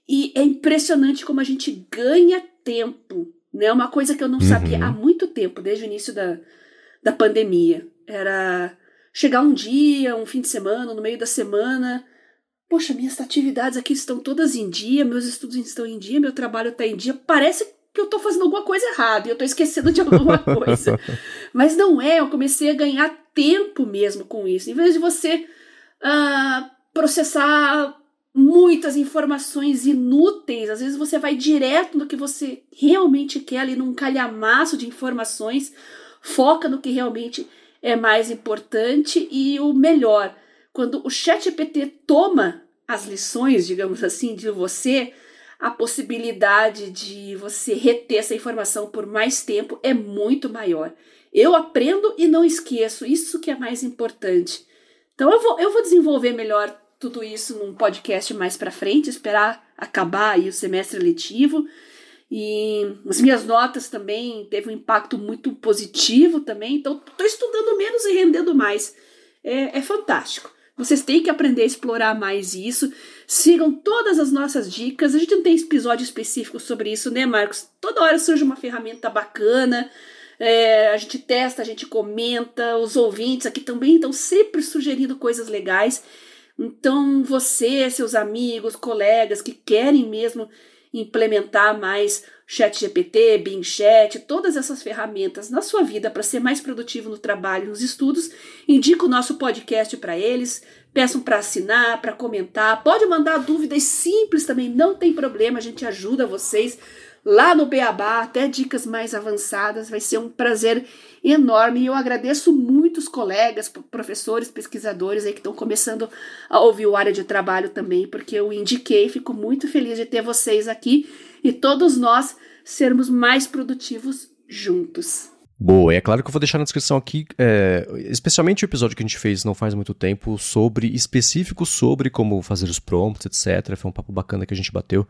E é impressionante como a gente ganha tempo, né? Uma coisa que eu não uhum. sabia há muito tempo, desde o início da, da pandemia. Era chegar um dia, um fim de semana, no meio da semana. Poxa, minhas atividades aqui estão todas em dia, meus estudos estão em dia, meu trabalho está em dia. Parece que eu estou fazendo alguma coisa errada e eu estou esquecendo de alguma coisa. Mas não é, eu comecei a ganhar tempo mesmo com isso. Em vez de você uh, processar muitas informações inúteis. Às vezes você vai direto no que você realmente quer ali num calhamaço de informações, foca no que realmente é mais importante e o melhor, quando o ChatGPT toma as lições, digamos assim, de você, a possibilidade de você reter essa informação por mais tempo é muito maior. Eu aprendo e não esqueço, isso que é mais importante. Então eu vou, eu vou desenvolver melhor tudo isso num podcast mais para frente, esperar acabar aí o semestre letivo. E as minhas notas também teve um impacto muito positivo também, então estou estudando menos e rendendo mais. É, é fantástico. Vocês têm que aprender a explorar mais isso. Sigam todas as nossas dicas. A gente não tem episódio específico sobre isso, né, Marcos? Toda hora surge uma ferramenta bacana. É, a gente testa, a gente comenta. Os ouvintes aqui também estão sempre sugerindo coisas legais. Então, você, seus amigos, colegas que querem mesmo implementar mais Chat GPT, Bing Chat, todas essas ferramentas na sua vida para ser mais produtivo no trabalho e nos estudos, indica o nosso podcast para eles, peçam para assinar, para comentar, pode mandar dúvidas simples também, não tem problema, a gente ajuda vocês lá no Beabá, até dicas mais avançadas. Vai ser um prazer enorme. E eu agradeço muito os colegas, professores, pesquisadores aí que estão começando a ouvir o área de trabalho também, porque eu indiquei, fico muito feliz de ter vocês aqui e todos nós sermos mais produtivos juntos. Boa, e é claro que eu vou deixar na descrição aqui, é, especialmente o episódio que a gente fez não faz muito tempo, sobre específico sobre como fazer os prompts, etc. Foi um papo bacana que a gente bateu.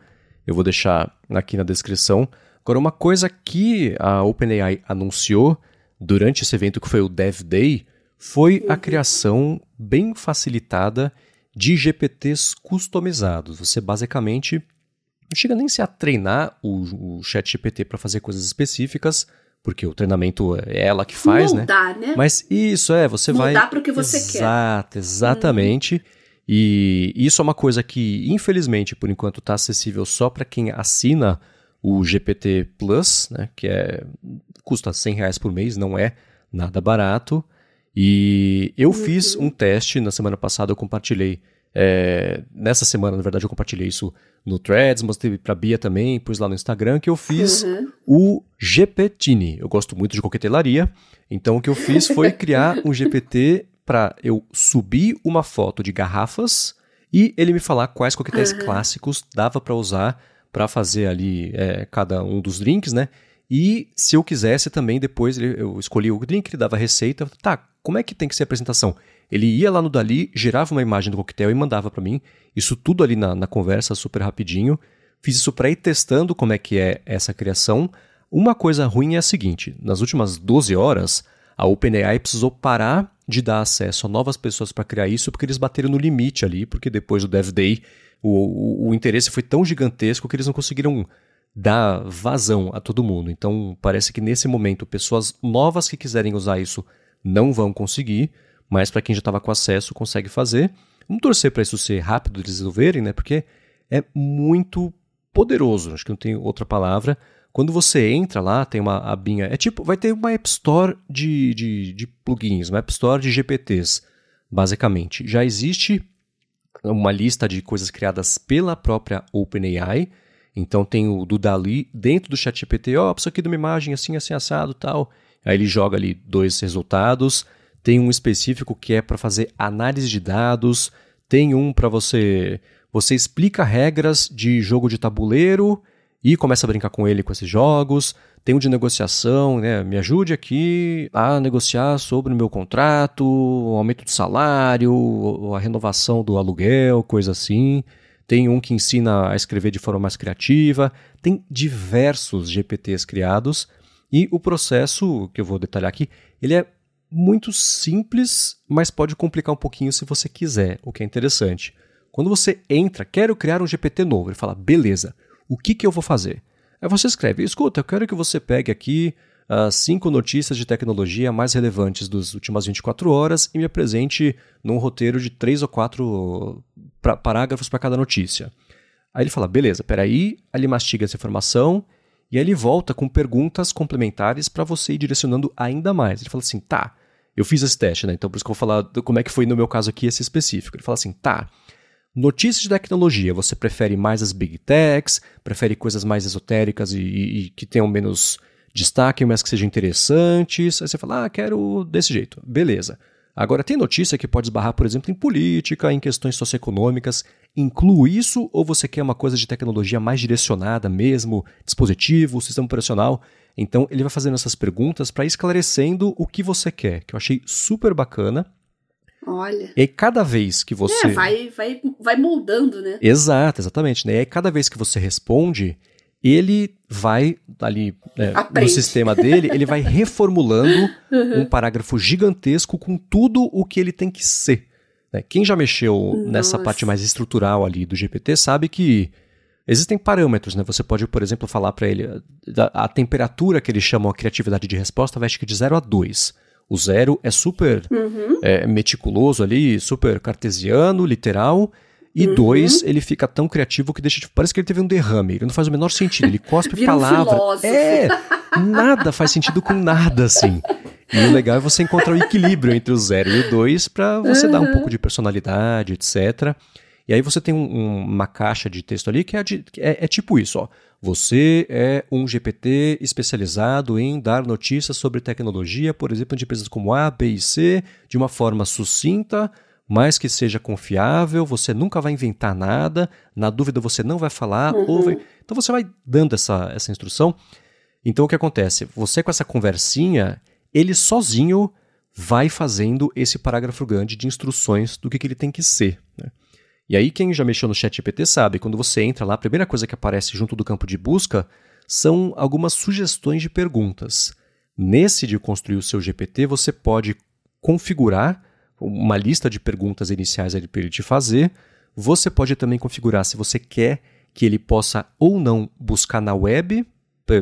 Eu vou deixar aqui na descrição. Agora, uma coisa que a OpenAI anunciou durante esse evento que foi o Dev Day foi a criação bem facilitada de GPTs customizados. Você basicamente não chega nem se a treinar o, o chat GPT para fazer coisas específicas, porque o treinamento é ela que faz, Moldar, né? né? Mas isso é, você Moldar vai. Moldar para o que você Exato, quer. Exato, exatamente. E isso é uma coisa que, infelizmente, por enquanto está acessível só para quem assina o GPT Plus, né, que é custa 100 reais por mês, não é nada barato. E eu fiz um teste na semana passada, eu compartilhei. É, nessa semana, na verdade, eu compartilhei isso no Threads, mostrei para Bia também, pus lá no Instagram, que eu fiz uhum. o GPTini. Eu gosto muito de coquetelaria, então o que eu fiz foi criar um GPT para eu subir uma foto de garrafas e ele me falar quais coquetéis uhum. clássicos dava para usar para fazer ali é, cada um dos drinks, né? E se eu quisesse também, depois eu escolhi o drink, ele dava a receita. Tá, como é que tem que ser a apresentação? Ele ia lá no Dali, gerava uma imagem do coquetel e mandava para mim. Isso tudo ali na, na conversa, super rapidinho. Fiz isso para ir testando como é que é essa criação. Uma coisa ruim é a seguinte: nas últimas 12 horas, a OpenAI precisou parar de dar acesso a novas pessoas para criar isso, porque eles bateram no limite ali, porque depois do Dev Day o, o, o interesse foi tão gigantesco que eles não conseguiram dar vazão a todo mundo. Então parece que nesse momento pessoas novas que quiserem usar isso não vão conseguir, mas para quem já estava com acesso consegue fazer. Vamos torcer para isso ser rápido de resolverem, né? Porque é muito poderoso, acho que não tem outra palavra. Quando você entra lá, tem uma abinha. É tipo, vai ter uma App Store de, de, de plugins, uma App Store de GPTs, basicamente. Já existe uma lista de coisas criadas pela própria OpenAI. Então tem o do Dali dentro do ChatGPT, ó, oh, preciso aqui de uma imagem assim, assim, assado tal. Aí ele joga ali dois resultados. Tem um específico que é para fazer análise de dados. Tem um para você. Você explica regras de jogo de tabuleiro e começa a brincar com ele com esses jogos. Tem um de negociação, né? Me ajude aqui a negociar sobre o meu contrato, o aumento do salário, a renovação do aluguel, coisa assim. Tem um que ensina a escrever de forma mais criativa. Tem diversos GPTs criados. E o processo, que eu vou detalhar aqui, ele é muito simples, mas pode complicar um pouquinho se você quiser, o que é interessante. Quando você entra, quero criar um GPT novo, ele fala, beleza, o que, que eu vou fazer? Aí você escreve: escuta, eu quero que você pegue aqui as cinco notícias de tecnologia mais relevantes das últimas 24 horas e me apresente num roteiro de três ou quatro parágrafos para cada notícia. Aí ele fala: beleza, peraí, aí ele mastiga essa informação e aí ele volta com perguntas complementares para você ir direcionando ainda mais. Ele fala assim: tá, eu fiz esse teste, né? Então por isso que eu vou falar como é que foi no meu caso aqui esse específico. Ele fala assim: tá. Notícias de tecnologia, você prefere mais as big techs, prefere coisas mais esotéricas e, e, e que tenham menos destaque, mas que sejam interessantes. Aí você fala, ah, quero desse jeito. Beleza. Agora, tem notícia que pode esbarrar, por exemplo, em política, em questões socioeconômicas. Inclui isso ou você quer uma coisa de tecnologia mais direcionada mesmo, dispositivo, sistema operacional? Então, ele vai fazendo essas perguntas para esclarecendo o que você quer, que eu achei super bacana. Olha. E aí, cada vez que você. É, vai, vai, vai moldando, né? Exato, exatamente. Né? E aí, cada vez que você responde, ele vai ali né, no sistema dele, ele vai reformulando uhum. um parágrafo gigantesco com tudo o que ele tem que ser. Né? Quem já mexeu Nossa. nessa parte mais estrutural ali do GPT sabe que existem parâmetros, né? Você pode, por exemplo, falar para ele a, a, temperatura que eles chamam a criatividade de resposta vai acho que de 0 a 2. O zero é super uhum. é, meticuloso ali, super cartesiano, literal. E uhum. dois, ele fica tão criativo que deixa. Tipo, parece que ele teve um derrame. Ele não faz o menor sentido. Ele cospe Vira palavra. Um é, nada faz sentido com nada, assim. E o legal é você encontrar o equilíbrio entre o zero e o dois para você uhum. dar um pouco de personalidade, etc. E aí você tem um, um, uma caixa de texto ali que é, de, é, é, tipo isso, ó. Você é um GPT especializado em dar notícias sobre tecnologia, por exemplo, de empresas como A, B e C, de uma forma sucinta, mas que seja confiável, você nunca vai inventar nada, na dúvida você não vai falar, uhum. vai... Então você vai dando essa, essa instrução. Então o que acontece? Você com essa conversinha, ele sozinho vai fazendo esse parágrafo grande de instruções do que, que ele tem que ser. Né? E aí, quem já mexeu no ChatGPT sabe, quando você entra lá, a primeira coisa que aparece junto do campo de busca são algumas sugestões de perguntas. Nesse de construir o seu GPT, você pode configurar uma lista de perguntas iniciais para ele te fazer. Você pode também configurar se você quer que ele possa ou não buscar na web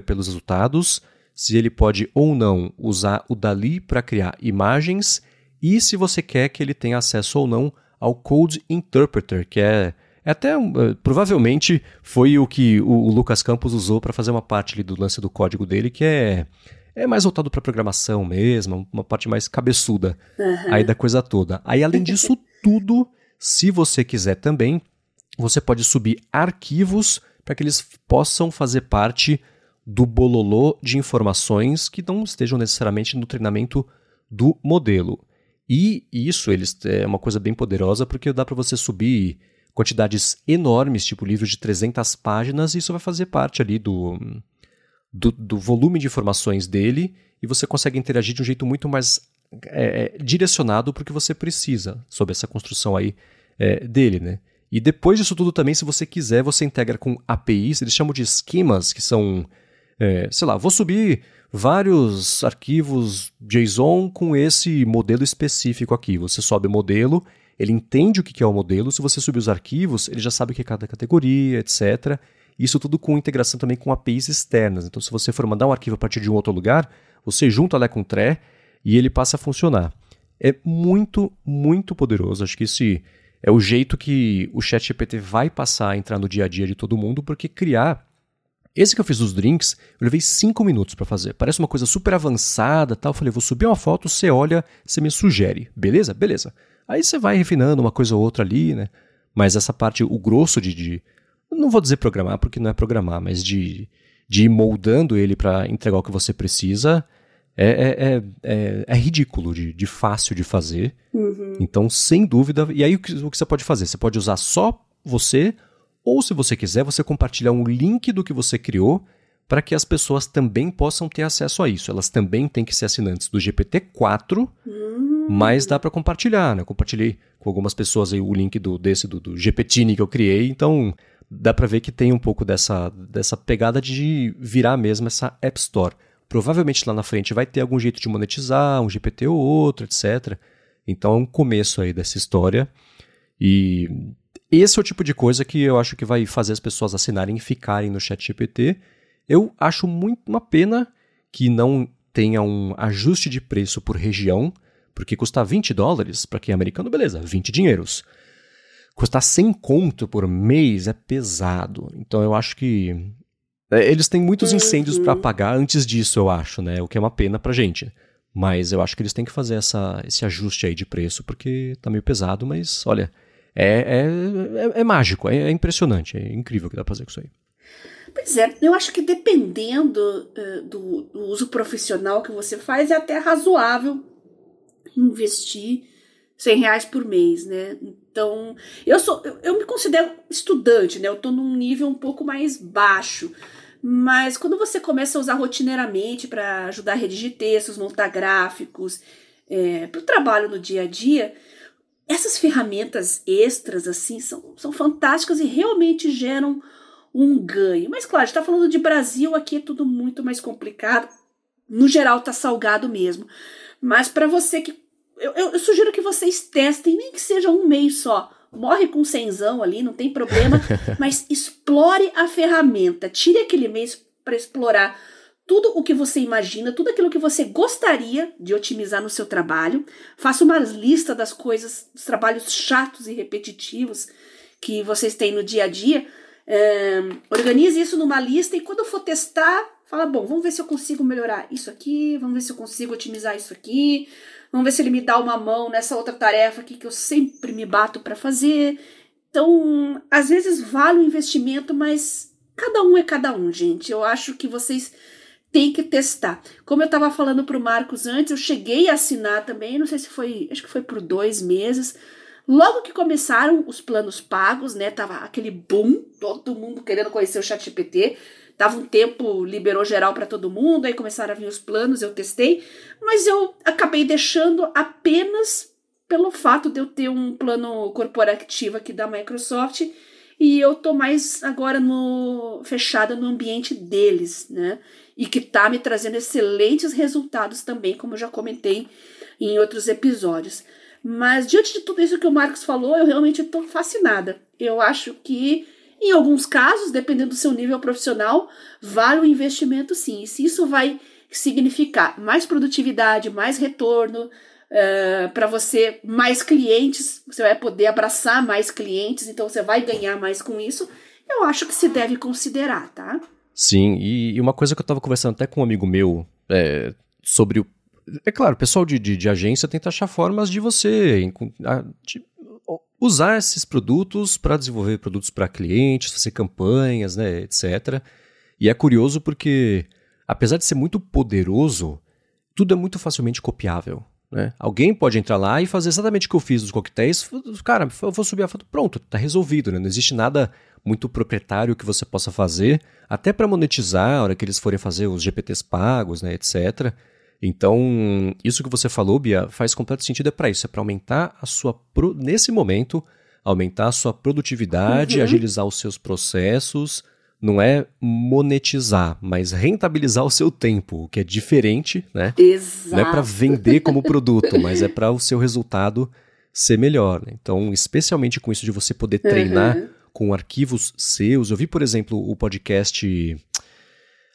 pelos resultados, se ele pode ou não usar o Dali para criar imagens e se você quer que ele tenha acesso ou não ao Code Interpreter, que é, é até uh, provavelmente foi o que o, o Lucas Campos usou para fazer uma parte do lance do código dele, que é é mais voltado para programação mesmo, uma parte mais cabeçuda uhum. aí da coisa toda. Aí além disso tudo, se você quiser também, você pode subir arquivos para que eles possam fazer parte do bololô de informações que não estejam necessariamente no treinamento do modelo. E isso eles, é uma coisa bem poderosa porque dá para você subir quantidades enormes, tipo livros de 300 páginas, e isso vai fazer parte ali do, do, do volume de informações dele e você consegue interagir de um jeito muito mais é, é direcionado para o que você precisa sobre essa construção aí é, dele, né? E depois disso tudo também, se você quiser, você integra com APIs, eles chamam de esquemas, que são, é, sei lá, vou subir vários arquivos JSON com esse modelo específico aqui. Você sobe o modelo, ele entende o que é o modelo, se você subir os arquivos, ele já sabe o que é cada categoria, etc. Isso tudo com integração também com APIs externas. Então, se você for mandar um arquivo a partir de um outro lugar, você junta lá com o TRE e ele passa a funcionar. É muito, muito poderoso. Acho que esse é o jeito que o ChatGPT vai passar a entrar no dia a dia de todo mundo, porque criar esse que eu fiz dos drinks, eu levei 5 minutos para fazer. Parece uma coisa super avançada tal. Eu falei, vou subir uma foto, você olha, você me sugere. Beleza? Beleza. Aí você vai refinando uma coisa ou outra ali, né? Mas essa parte, o grosso de, de não vou dizer programar, porque não é programar, mas de, de ir moldando ele para entregar o que você precisa, é, é, é, é, é ridículo de, de, fácil de fazer. Uhum. Então, sem dúvida. E aí, o que, o que você pode fazer? Você pode usar só você ou, se você quiser, você compartilhar um link do que você criou para que as pessoas também possam ter acesso a isso. Elas também têm que ser assinantes do GPT-4, hum. mas dá para compartilhar. Né? Eu compartilhei com algumas pessoas aí o link do, desse do, do GPTine que eu criei, então dá para ver que tem um pouco dessa, dessa pegada de virar mesmo essa App Store. Provavelmente lá na frente vai ter algum jeito de monetizar, um GPT ou outro, etc. Então é um começo aí dessa história. E esse é o tipo de coisa que eu acho que vai fazer as pessoas assinarem e ficarem no ChatGPT. Eu acho muito uma pena que não tenha um ajuste de preço por região, porque custar 20 dólares para quem é americano, beleza, 20 dinheiros. Custar 100 conto por mês é pesado. Então eu acho que é, eles têm muitos incêndios uhum. para apagar antes disso, eu acho, né? O que é uma pena pra gente. Mas eu acho que eles têm que fazer essa, esse ajuste aí de preço, porque tá meio pesado, mas olha, é, é, é, é mágico, é, é, impressionante, é incrível o que dá pra fazer com isso aí. Pois é, eu acho que dependendo uh, do, do, uso profissional que você faz, é até razoável investir 100 reais por mês, né? Então, eu sou, eu, eu me considero estudante, né? Eu tô num nível um pouco mais baixo. Mas quando você começa a usar rotineiramente para ajudar a redigir textos, montar gráficos, é, para o trabalho no dia a dia, essas ferramentas extras, assim, são, são fantásticas e realmente geram um ganho. Mas, claro, a gente está falando de Brasil, aqui é tudo muito mais complicado. No geral, tá salgado mesmo. Mas para você que. Eu, eu, eu, sugiro que vocês testem, nem que seja um mês só. Morre com cenzão ali, não tem problema. mas explore a ferramenta. Tire aquele mês para explorar tudo o que você imagina, tudo aquilo que você gostaria de otimizar no seu trabalho. Faça uma lista das coisas, dos trabalhos chatos e repetitivos que vocês têm no dia a dia. Organize isso numa lista e quando for testar, fala: bom, vamos ver se eu consigo melhorar isso aqui, vamos ver se eu consigo otimizar isso aqui, vamos ver se ele me dá uma mão nessa outra tarefa aqui que eu sempre me bato para fazer. Então, às vezes vale o investimento, mas cada um é cada um, gente. Eu acho que vocês têm que testar. Como eu estava falando para o Marcos antes, eu cheguei a assinar também, não sei se foi, acho que foi por dois meses. Logo que começaram os planos pagos, né? Tava aquele boom, todo mundo querendo conhecer o ChatGPT. Tava um tempo, liberou geral para todo mundo, aí começaram a vir os planos, eu testei, mas eu acabei deixando apenas pelo fato de eu ter um plano corporativo aqui da Microsoft e eu tô mais agora no fechada no ambiente deles, né? E que tá me trazendo excelentes resultados também, como eu já comentei em outros episódios. Mas diante de tudo isso que o Marcos falou, eu realmente estou fascinada. Eu acho que em alguns casos, dependendo do seu nível profissional, vale o investimento sim. E se isso vai significar mais produtividade, mais retorno, uh, eh, para você, mais clientes, você vai poder abraçar mais clientes, então você vai ganhar mais com isso, eu acho que se deve considerar, tá? Sim, e uma coisa que eu estava conversando até com um amigo meu é, sobre o. É claro, o pessoal de, de, de agência tenta achar formas de você de usar esses produtos para desenvolver produtos para clientes, fazer campanhas, né, etc. E é curioso porque, apesar de ser muito poderoso, tudo é muito facilmente copiável. Né? Alguém pode entrar lá e fazer exatamente o que eu fiz dos coquetéis. Cara, eu vou subir a foto, pronto, está resolvido. Né? Não existe nada muito proprietário que você possa fazer, até para monetizar, a hora que eles forem fazer os GPTs pagos, né, etc. Então, isso que você falou, Bia, faz completo sentido, é para isso, é para aumentar a sua, pro... nesse momento, aumentar a sua produtividade, uhum. agilizar os seus processos, não é monetizar, mas rentabilizar o seu tempo, o que é diferente, né? Exato. Não é para vender como produto, mas é para o seu resultado ser melhor. Né? Então, especialmente com isso de você poder treinar uhum. com arquivos seus. Eu vi, por exemplo, o podcast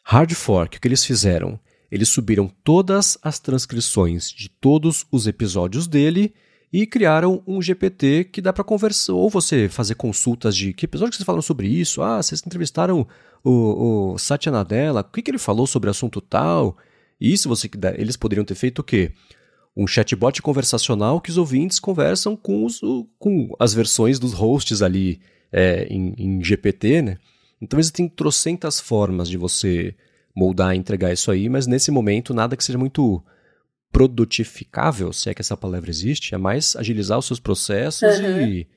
Hard Fork, o que eles fizeram? Eles subiram todas as transcrições de todos os episódios dele e criaram um GPT que dá para conversar, ou você fazer consultas de que episódio que vocês falaram sobre isso? Ah, vocês entrevistaram o, o Satya Nadella, o que, que ele falou sobre assunto tal? E isso você eles poderiam ter feito o quê? Um chatbot conversacional que os ouvintes conversam com, os, com as versões dos hosts ali é, em, em GPT, né? Então existem trocentas formas de você moldar e entregar isso aí, mas nesse momento nada que seja muito produtificável, se é que essa palavra existe, é mais agilizar os seus processos uhum. e,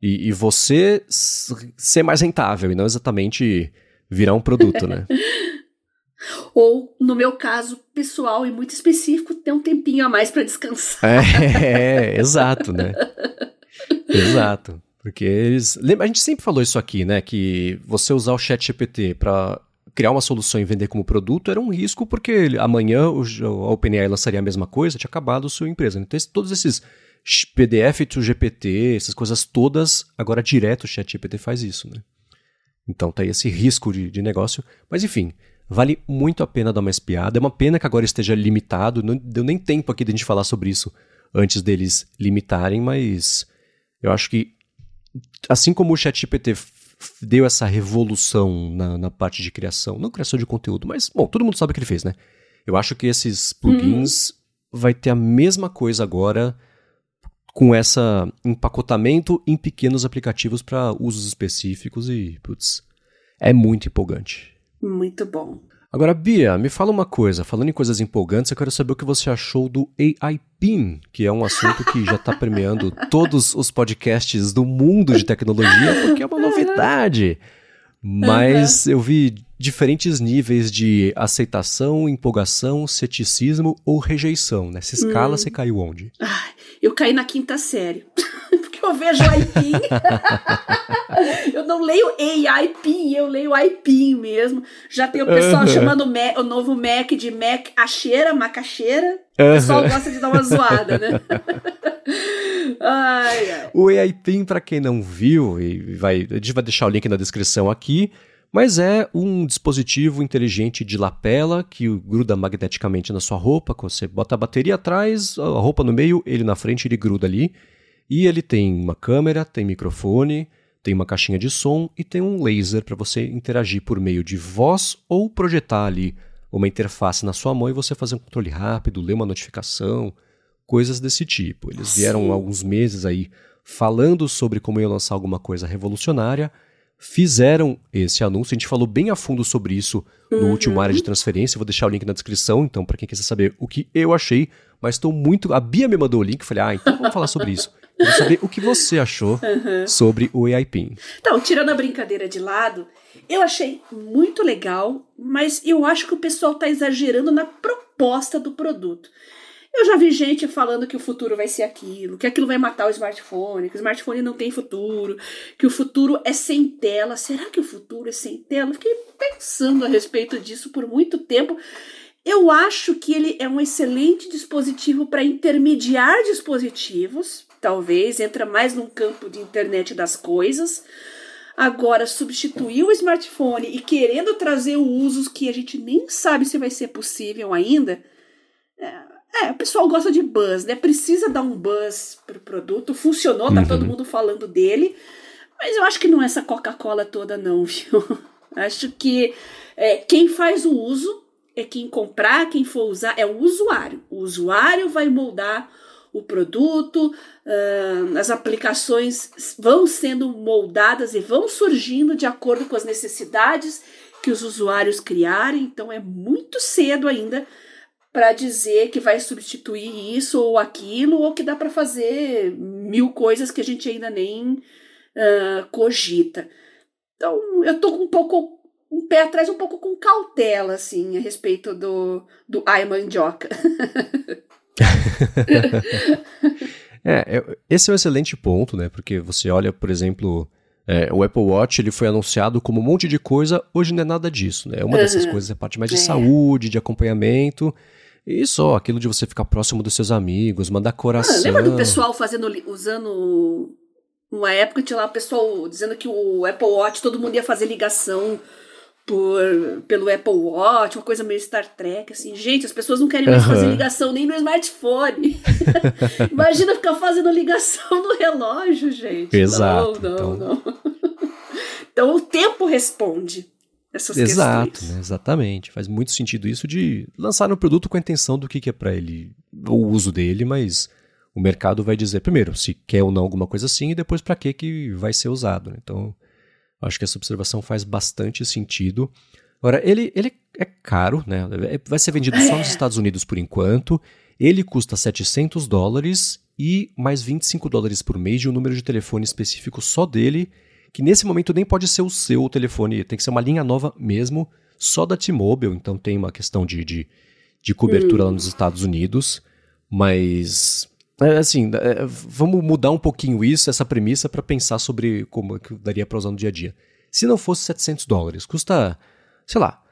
e, e, você ser mais rentável e não exatamente virar um produto, né? Ou, no meu caso pessoal e muito específico, ter um tempinho a mais para descansar. É, é, exato, né? exato. Porque eles. Lembra, a gente sempre falou isso aqui, né? Que você usar o chat GPT para criar uma solução e vender como produto era um risco, porque amanhã a OpenAI lançaria a mesma coisa, tinha acabado a sua empresa. Então, todos esses PDF to GPT, essas coisas todas, agora direto o ChatGPT faz isso, né? Então tá aí esse risco de, de negócio. Mas enfim, vale muito a pena dar uma espiada. É uma pena que agora esteja limitado, não deu nem tempo aqui de a gente falar sobre isso antes deles limitarem, mas eu acho que assim como o ChatGPT deu essa revolução na, na, parte de criação. Não criação de conteúdo, mas, bom, todo mundo sabe o que ele fez, né? Eu acho que esses plugins uhum. vai ter a mesma coisa agora com essa empacotamento em pequenos aplicativos para usos específicos e, putz, é muito empolgante. Muito bom. Agora, Bia, me fala uma coisa. Falando em coisas empolgantes, eu quero saber o que você achou do AI PIN, que é um assunto que já está permeando todos os podcasts do mundo de tecnologia, porque é uma novidade. Mas eu vi diferentes níveis de aceitação, empolgação, ceticismo ou rejeição. Nessa escala, hum. você caiu onde? Ah, eu caí na quinta série. eu vejo IPIN. eu não leio AIPIN, eu leio IPIN mesmo. Já tem o pessoal chamando o, o, novo Mac de Mac acheira, macaxeira. O pessoal gosta de dar uma zoada, né? ai, ai. O AIPIN, para quem não viu, e vai, a gente vai deixar o link na descrição aqui, mas é um dispositivo inteligente de lapela que gruda magneticamente na sua roupa. Você bota a bateria atrás, a roupa no meio, ele na frente, ele gruda ali. E ele tem uma câmera, tem microfone, tem uma caixinha de som e tem um laser para você interagir por meio de voz ou projetar ali uma interface na sua mão e você fazer um controle rápido, ler uma notificação, coisas desse tipo. Eles vieram há alguns meses aí falando sobre como ia lançar alguma coisa revolucionária, fizeram esse anúncio. A gente falou bem a fundo sobre isso no uhum. último área de transferência. Vou deixar o link na descrição, então, para quem quiser saber o que eu achei. Mas estou muito. A Bia me mandou o link, falei, ah, então vamos falar sobre isso. Quero saber o que você achou uhum. sobre o AI PIN. Então, tirando a brincadeira de lado, eu achei muito legal, mas eu acho que o pessoal está exagerando na proposta do produto. Eu já vi gente falando que o futuro vai ser aquilo, que aquilo vai matar o smartphone, que o smartphone não tem futuro, que o futuro é sem tela. Será que o futuro é sem tela? Fiquei pensando a respeito disso por muito tempo. Eu acho que ele é um excelente dispositivo para intermediar dispositivos, talvez, entra mais num campo de internet das coisas. Agora, substituir o smartphone e querendo trazer usos que a gente nem sabe se vai ser possível ainda, é, é, o pessoal gosta de buzz, né? Precisa dar um buzz pro produto. Funcionou, tá uhum. todo mundo falando dele. Mas eu acho que não é essa Coca-Cola toda, não, viu? acho que é, quem faz o uso é quem comprar, quem for usar, é o usuário. O usuário vai moldar o produto, uh, as aplicações vão sendo moldadas e vão surgindo de acordo com as necessidades que os usuários criarem. Então é muito cedo ainda para dizer que vai substituir isso ou aquilo, ou que dá para fazer mil coisas que a gente ainda nem uh, cogita. Então, eu tô com um pouco um pé atrás, um pouco com cautela, assim, a respeito do, do Ai Mandioca. é, esse é um excelente ponto, né? Porque você olha, por exemplo, é, o Apple Watch ele foi anunciado como um monte de coisa, hoje não é nada disso, né? Uma dessas coisas é a parte mais de é. saúde, de acompanhamento. E só aquilo de você ficar próximo dos seus amigos, mandar coração. Ah, lembra do pessoal fazendo, usando. Uma época tinha lá o pessoal dizendo que o Apple Watch todo mundo ia fazer ligação por, pelo Apple Watch, uma coisa meio Star Trek, assim. Gente, as pessoas não querem mais uhum. fazer ligação nem no smartphone. Imagina ficar fazendo ligação no relógio, gente. Exato. Não, não, então... não. então o tempo responde essas Exato, questões. Né? exatamente. Faz muito sentido isso de lançar um produto com a intenção do que, que é para ele, o uso dele, mas o mercado vai dizer primeiro se quer ou não alguma coisa assim e depois para que que vai ser usado. Né? Então, acho que essa observação faz bastante sentido. Agora, ele, ele é caro, né? É, vai ser vendido só nos é. Estados Unidos por enquanto. Ele custa 700 dólares e mais 25 dólares por mês de um número de telefone específico só dele que nesse momento nem pode ser o seu telefone, tem que ser uma linha nova mesmo, só da T-Mobile, então tem uma questão de, de, de cobertura hum. lá nos Estados Unidos, mas é, assim, é, vamos mudar um pouquinho isso, essa premissa, para pensar sobre como é que daria para usar no dia a dia. Se não fosse 700 dólares, custa, sei lá,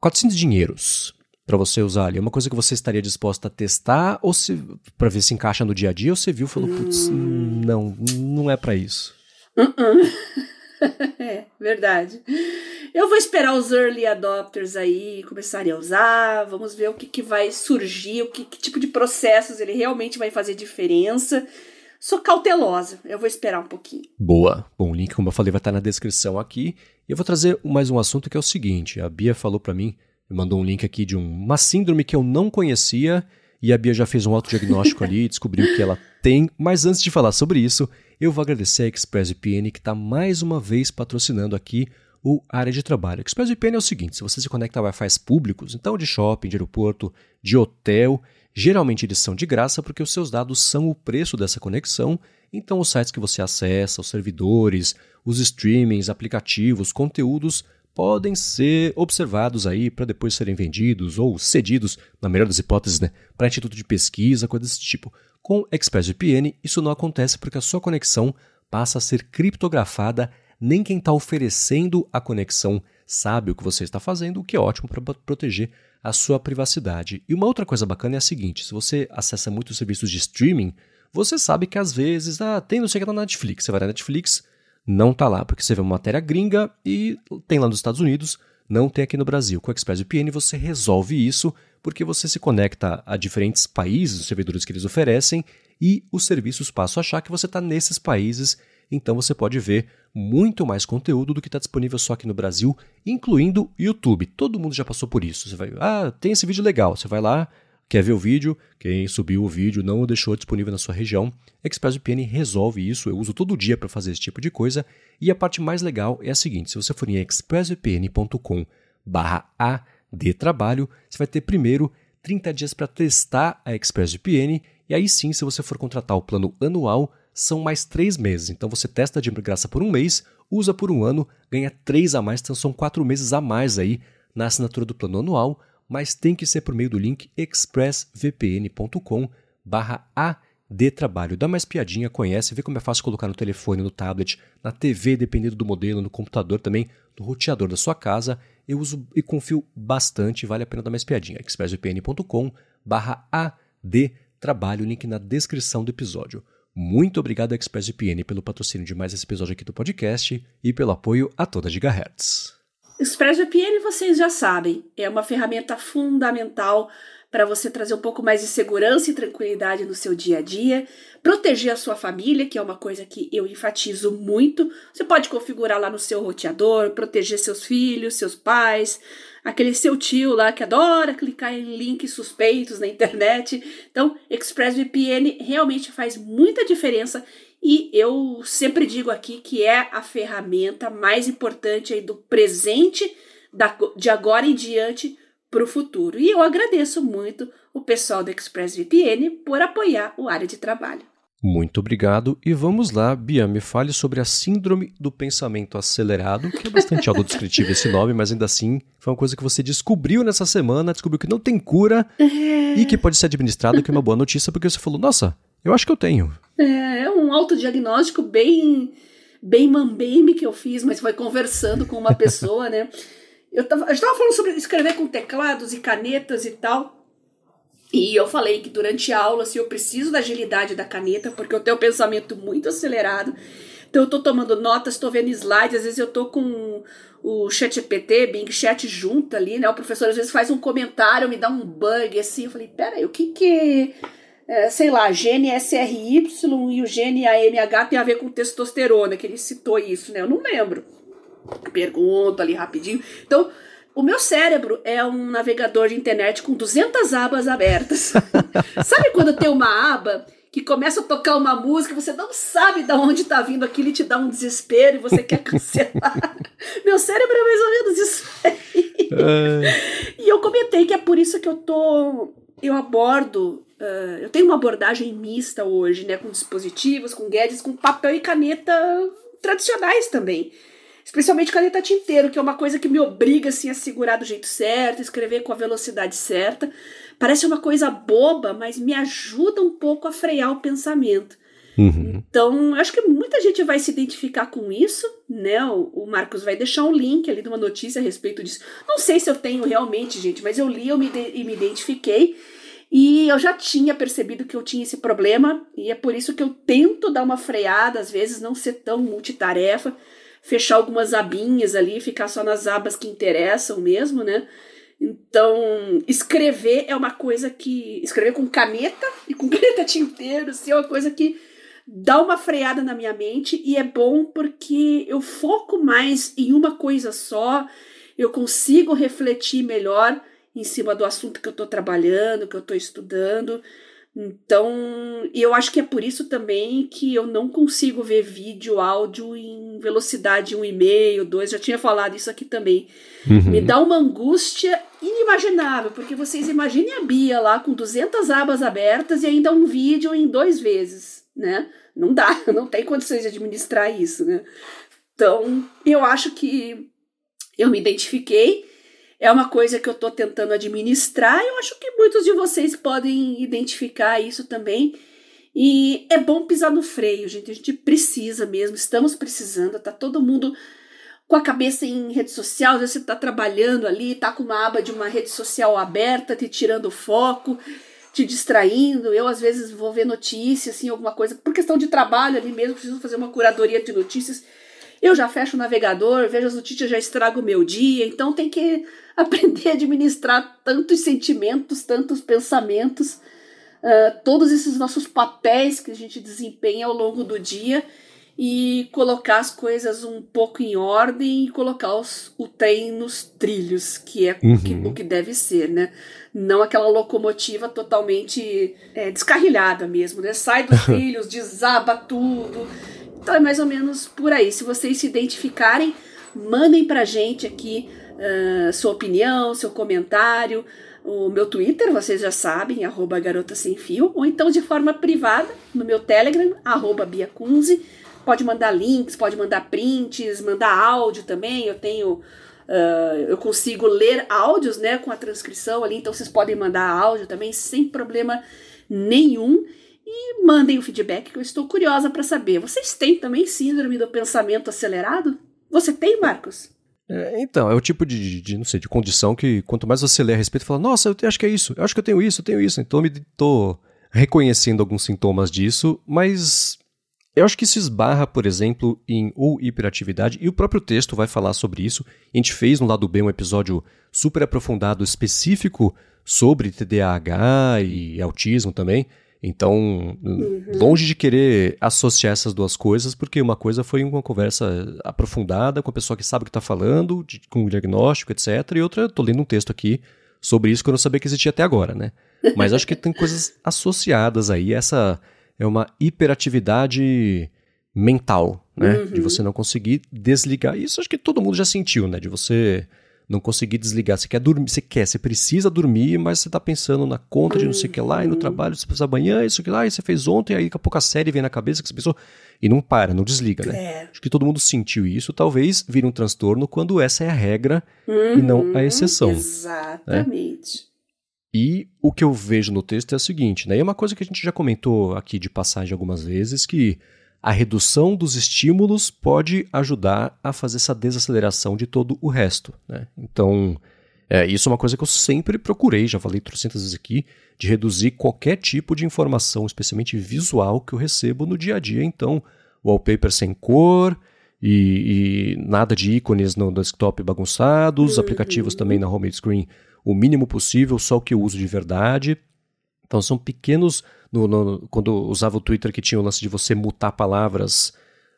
400 dinheiros para você usar ali. É uma coisa que você estaria disposta a testar ou se para ver se encaixa no dia a dia ou você viu e falou, putz, hum. não, não é para isso. Uh -uh. é, verdade. Eu vou esperar os early adopters aí começarem a usar, vamos ver o que, que vai surgir, o que, que tipo de processos ele realmente vai fazer diferença. Sou cautelosa, eu vou esperar um pouquinho. Boa. Bom, o link, como eu falei, vai estar na descrição aqui. E eu vou trazer mais um assunto que é o seguinte: a Bia falou para mim, mandou um link aqui de uma síndrome que eu não conhecia, e a Bia já fez um autodiagnóstico ali, descobriu que ela tem. Mas antes de falar sobre isso, eu vou agradecer a ExpressVPN que está mais uma vez patrocinando aqui o área de trabalho. ExpressVPN é o seguinte: se você se conecta a Wi-Fi públicos, então de shopping, de aeroporto, de hotel, geralmente eles são de graça porque os seus dados são o preço dessa conexão. Então, os sites que você acessa, os servidores, os streamings, aplicativos, conteúdos podem ser observados aí para depois serem vendidos ou cedidos, na melhor das hipóteses, né, para instituto de pesquisa, coisas desse tipo. Com ExpressVPN, isso não acontece porque a sua conexão passa a ser criptografada, nem quem está oferecendo a conexão sabe o que você está fazendo, o que é ótimo para proteger a sua privacidade. E uma outra coisa bacana é a seguinte: se você acessa muitos serviços de streaming, você sabe que às vezes ah, tem não sei o que na Netflix. Você vai na Netflix, não está lá, porque você vê uma matéria gringa e tem lá nos Estados Unidos, não tem aqui no Brasil. Com o ExpressVPN você resolve isso porque você se conecta a diferentes países, os servidores que eles oferecem, e os serviços passam a achar que você está nesses países, então você pode ver muito mais conteúdo do que está disponível só aqui no Brasil, incluindo YouTube. Todo mundo já passou por isso. Você vai, ah, tem esse vídeo legal, você vai lá, Quer ver o vídeo? Quem subiu o vídeo não o deixou disponível na sua região. ExpressVPN resolve isso, eu uso todo dia para fazer esse tipo de coisa. E a parte mais legal é a seguinte: se você for em expressvpn.com/adtrabalho, você vai ter primeiro 30 dias para testar a ExpressVPN. E aí sim, se você for contratar o plano anual, são mais três meses. Então você testa de graça por um mês, usa por um ano, ganha três a mais, então são quatro meses a mais aí na assinatura do plano anual mas tem que ser por meio do link expressvpn.com adtrabalho. Dá mais piadinha, conhece, vê como é fácil colocar no telefone, no tablet, na TV, dependendo do modelo, no computador também, no roteador da sua casa. Eu uso e confio bastante, vale a pena dar mais piadinha. expressvpn.com adtrabalho, link na descrição do episódio. Muito obrigado ExpressVPN pelo patrocínio de mais esse episódio aqui do podcast e pelo apoio a toda Gigahertz. ExpressVPN, vocês já sabem, é uma ferramenta fundamental para você trazer um pouco mais de segurança e tranquilidade no seu dia a dia, proteger a sua família, que é uma coisa que eu enfatizo muito. Você pode configurar lá no seu roteador, proteger seus filhos, seus pais, aquele seu tio lá que adora clicar em links suspeitos na internet. Então, ExpressVPN realmente faz muita diferença e eu sempre digo aqui que é a ferramenta mais importante aí do presente, da, de agora em diante, para o futuro. E eu agradeço muito o pessoal do ExpressVPN por apoiar o área de trabalho. Muito obrigado. E vamos lá, Bia, me fale sobre a Síndrome do Pensamento Acelerado, que é bastante autodescritivo esse nome, mas ainda assim foi uma coisa que você descobriu nessa semana, descobriu que não tem cura é... e que pode ser administrado, que é uma boa notícia, porque você falou, nossa, eu acho que eu tenho. É, é um autodiagnóstico bem, bem mambembe que eu fiz, mas foi conversando com uma pessoa, né? Eu tava, a gente tava falando sobre escrever com teclados e canetas e tal. E eu falei que durante a aula, assim, eu preciso da agilidade da caneta, porque eu tenho um pensamento muito acelerado. Então eu tô tomando notas, tô vendo slides, às vezes eu tô com o chat PT, Bing Chat junto ali, né? O professor às vezes faz um comentário, me dá um bug, assim. Eu falei, peraí, o que que é, sei lá, gene SRY e o gene AMH tem a ver com testosterona, que ele citou isso, né? Eu não lembro. Pergunto ali rapidinho. Então, o meu cérebro é um navegador de internet com 200 abas abertas. Sabe quando tem uma aba que começa a tocar uma música, você não sabe de onde está vindo aquilo e te dá um desespero e você quer cancelar? meu cérebro é mais ou menos isso aí. E eu comentei que é por isso que eu tô eu abordo Uh, eu tenho uma abordagem mista hoje, né? Com dispositivos, com gadgets, com papel e caneta tradicionais também. Especialmente caneta tinteiro, que é uma coisa que me obriga assim, a segurar do jeito certo, escrever com a velocidade certa. Parece uma coisa boba, mas me ajuda um pouco a frear o pensamento. Uhum. Então, acho que muita gente vai se identificar com isso, né? O, Marcos vai deixar um link ali de uma notícia a respeito disso. Não sei se eu tenho realmente, gente, mas eu li eu me, e me identifiquei. E eu já tinha percebido que eu tinha esse problema, e é por isso que eu tento dar uma freada, às vezes não ser tão multitarefa, fechar algumas abinhas ali, ficar só nas abas que interessam mesmo, né? Então, escrever é uma coisa que. Escrever com caneta e com caneta tinteiro, assim, é uma coisa que dá uma freada na minha mente e é bom porque eu foco mais em uma coisa só, eu consigo refletir melhor em cima do assunto que eu estou trabalhando, que eu estou estudando. Então, eu acho que é por isso também que eu não consigo ver vídeo, áudio em velocidade 1,5, 2. Já tinha falado isso aqui também. Uhum. Me dá uma angústia inimaginável, porque vocês imaginem a Bia lá com 200 abas abertas e ainda um vídeo em dois vezes, né? Não dá, não tem condições de administrar isso, né? Então, eu acho que eu me identifiquei é uma coisa que eu estou tentando administrar. Eu acho que muitos de vocês podem identificar isso também. E é bom pisar no freio, gente. A gente precisa mesmo, estamos precisando. Tá todo mundo com a cabeça em rede social. Às vezes você está trabalhando ali, tá com uma aba de uma rede social aberta, te tirando o foco, te distraindo. Eu, às vezes, vou ver notícias, assim, alguma coisa, por questão de trabalho ali mesmo, preciso fazer uma curadoria de notícias. Eu já fecho o navegador, vejo as notícias, já estrago o meu dia. Então tem que aprender a administrar tantos sentimentos, tantos pensamentos, uh, todos esses nossos papéis que a gente desempenha ao longo do dia. e colocar as coisas um pouco em ordem e colocar os, o trem nos trilhos, que é uhum. que, o que deve ser, né? Não aquela locomotiva totalmente é, descarrilhada mesmo, né? Sai dos trilhos, desaba tudo. Então é mais ou menos por aí. Se vocês se identificarem, mandem pra gente aqui uh, sua opinião, seu comentário. O meu Twitter, vocês já sabem, arroba garota sem fio, ou então de forma privada, no meu Telegram, arroba biacunze pode mandar links, pode mandar prints, mandar áudio também. Eu tenho. Uh, eu consigo ler áudios né, com a transcrição ali, então vocês podem mandar áudio também sem problema nenhum. E mandem o feedback que eu estou curiosa para saber. Vocês têm também síndrome do pensamento acelerado? Você tem, Marcos? É, então, é o tipo de, de, não sei, de condição que quanto mais você lê a respeito, fala, nossa, eu acho que é isso, eu acho que eu tenho isso, eu tenho isso. Então, eu me tô reconhecendo alguns sintomas disso, mas eu acho que isso esbarra, por exemplo, em ou hiperatividade, e o próprio texto vai falar sobre isso. A gente fez no lado B um episódio super aprofundado, específico sobre TDAH e autismo também. Então, uhum. longe de querer associar essas duas coisas, porque uma coisa foi uma conversa aprofundada com a pessoa que sabe o que está falando, de, com o diagnóstico, etc. E outra, estou lendo um texto aqui sobre isso que eu não sabia que existia até agora, né? Mas acho que tem coisas associadas aí, essa é uma hiperatividade mental, né? Uhum. De você não conseguir desligar. Isso acho que todo mundo já sentiu, né? De você não conseguir desligar. Você quer dormir, você quer, você precisa dormir, mas você tá pensando na conta de não sei o que lá, e no uhum. trabalho você precisa amanhã, isso que lá, e você fez ontem, aí daqui a pouco a série vem na cabeça que você pensou, e não para, não desliga, né? É. Acho que todo mundo sentiu isso, talvez vire um transtorno quando essa é a regra uhum. e não a uhum. exceção. Né? Exatamente. Né? E o que eu vejo no texto é o seguinte, né? é uma coisa que a gente já comentou aqui de passagem algumas vezes, que a redução dos estímulos pode ajudar a fazer essa desaceleração de todo o resto. Né? Então, é, isso é uma coisa que eu sempre procurei, já falei trocentas vezes aqui, de reduzir qualquer tipo de informação, especialmente visual, que eu recebo no dia a dia. Então, wallpaper sem cor e, e nada de ícones no desktop bagunçados, uhum. aplicativos também na home screen o mínimo possível, só o que eu uso de verdade. Então são pequenos. No, no, quando usava o Twitter que tinha o lance de você mutar palavras,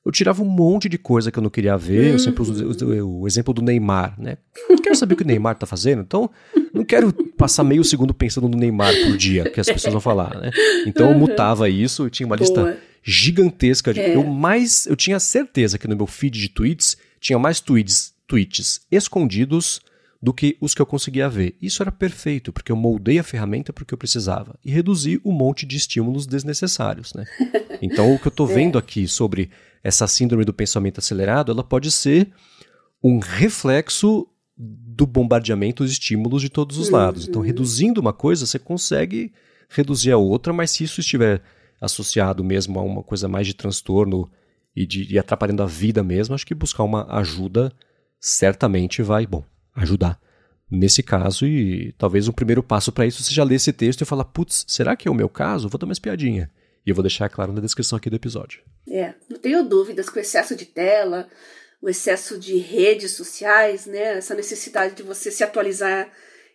eu tirava um monte de coisa que eu não queria ver. Uhum. Eu sempre uso o, o, exemplo do Neymar, né? Não quero saber o que o Neymar tá fazendo, então não quero passar meio segundo pensando no Neymar por dia, que as pessoas vão falar, né? Então eu mutava isso, eu tinha uma Boa. lista gigantesca de. É. Eu mais. Eu tinha certeza que no meu feed de tweets tinha mais tweets, tweets escondidos do que os que eu conseguia ver. Isso era perfeito, porque eu moldei a ferramenta para o que eu precisava e reduzi um monte de estímulos desnecessários. Né? Então, o que eu estou é. vendo aqui sobre essa síndrome do pensamento acelerado, ela pode ser um reflexo do bombardeamento dos estímulos de todos os lados. Então, uhum. reduzindo uma coisa, você consegue reduzir a outra, mas se isso estiver associado mesmo a uma coisa mais de transtorno e, de, e atrapalhando a vida mesmo, acho que buscar uma ajuda certamente vai, bom, ajudar nesse caso e talvez um primeiro passo para isso seja ler esse texto e falar, putz, será que é o meu caso? Vou dar uma espiadinha. E eu vou deixar claro na descrição aqui do episódio. É, não tenho dúvidas que o excesso de tela, o excesso de redes sociais, né, essa necessidade de você se atualizar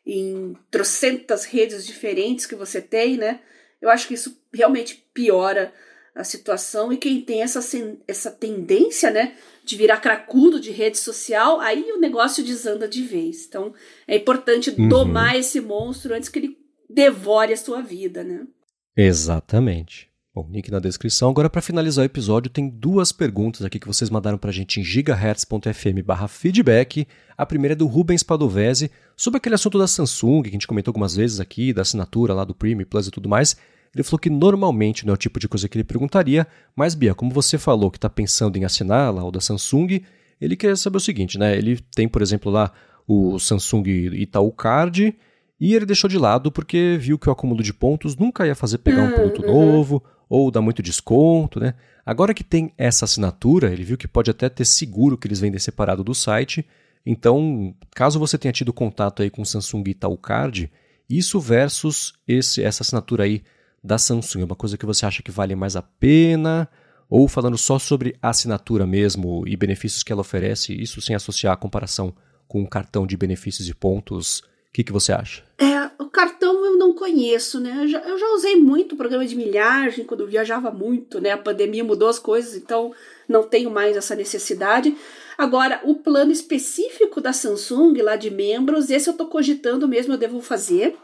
em trocentas redes diferentes que você tem, né, eu acho que isso realmente piora a situação e quem tem essa, essa tendência, né, de virar cracudo de rede social, aí o negócio desanda de vez. Então, é importante uhum. domar esse monstro antes que ele devore a sua vida, né? Exatamente. Bom, link na descrição. Agora, para finalizar o episódio, tem duas perguntas aqui que vocês mandaram para a gente em gigahertz.fm feedback. A primeira é do Rubens Padovese, sobre aquele assunto da Samsung, que a gente comentou algumas vezes aqui, da assinatura lá do Premium Plus e tudo mais. Ele falou que normalmente não é o tipo de coisa que ele perguntaria, mas Bia, como você falou que está pensando em assinar lá o da Samsung, ele quer saber o seguinte, né? Ele tem, por exemplo, lá o Samsung Itaú Card e ele deixou de lado porque viu que o acúmulo de pontos nunca ia fazer pegar um produto uhum. novo ou dar muito desconto, né? Agora que tem essa assinatura, ele viu que pode até ter seguro que eles vendem separado do site. Então, caso você tenha tido contato aí com o Samsung Itaú Card, isso versus esse, essa assinatura aí da Samsung? É uma coisa que você acha que vale mais a pena? Ou falando só sobre a assinatura mesmo e benefícios que ela oferece, isso sem associar a comparação com um cartão de benefícios e pontos, o que, que você acha? É, o cartão eu não conheço, né? Eu já, eu já usei muito programa de milhagem quando viajava muito, né? A pandemia mudou as coisas, então não tenho mais essa necessidade. Agora, o plano específico da Samsung, lá de membros, esse eu tô cogitando mesmo, eu devo fazer.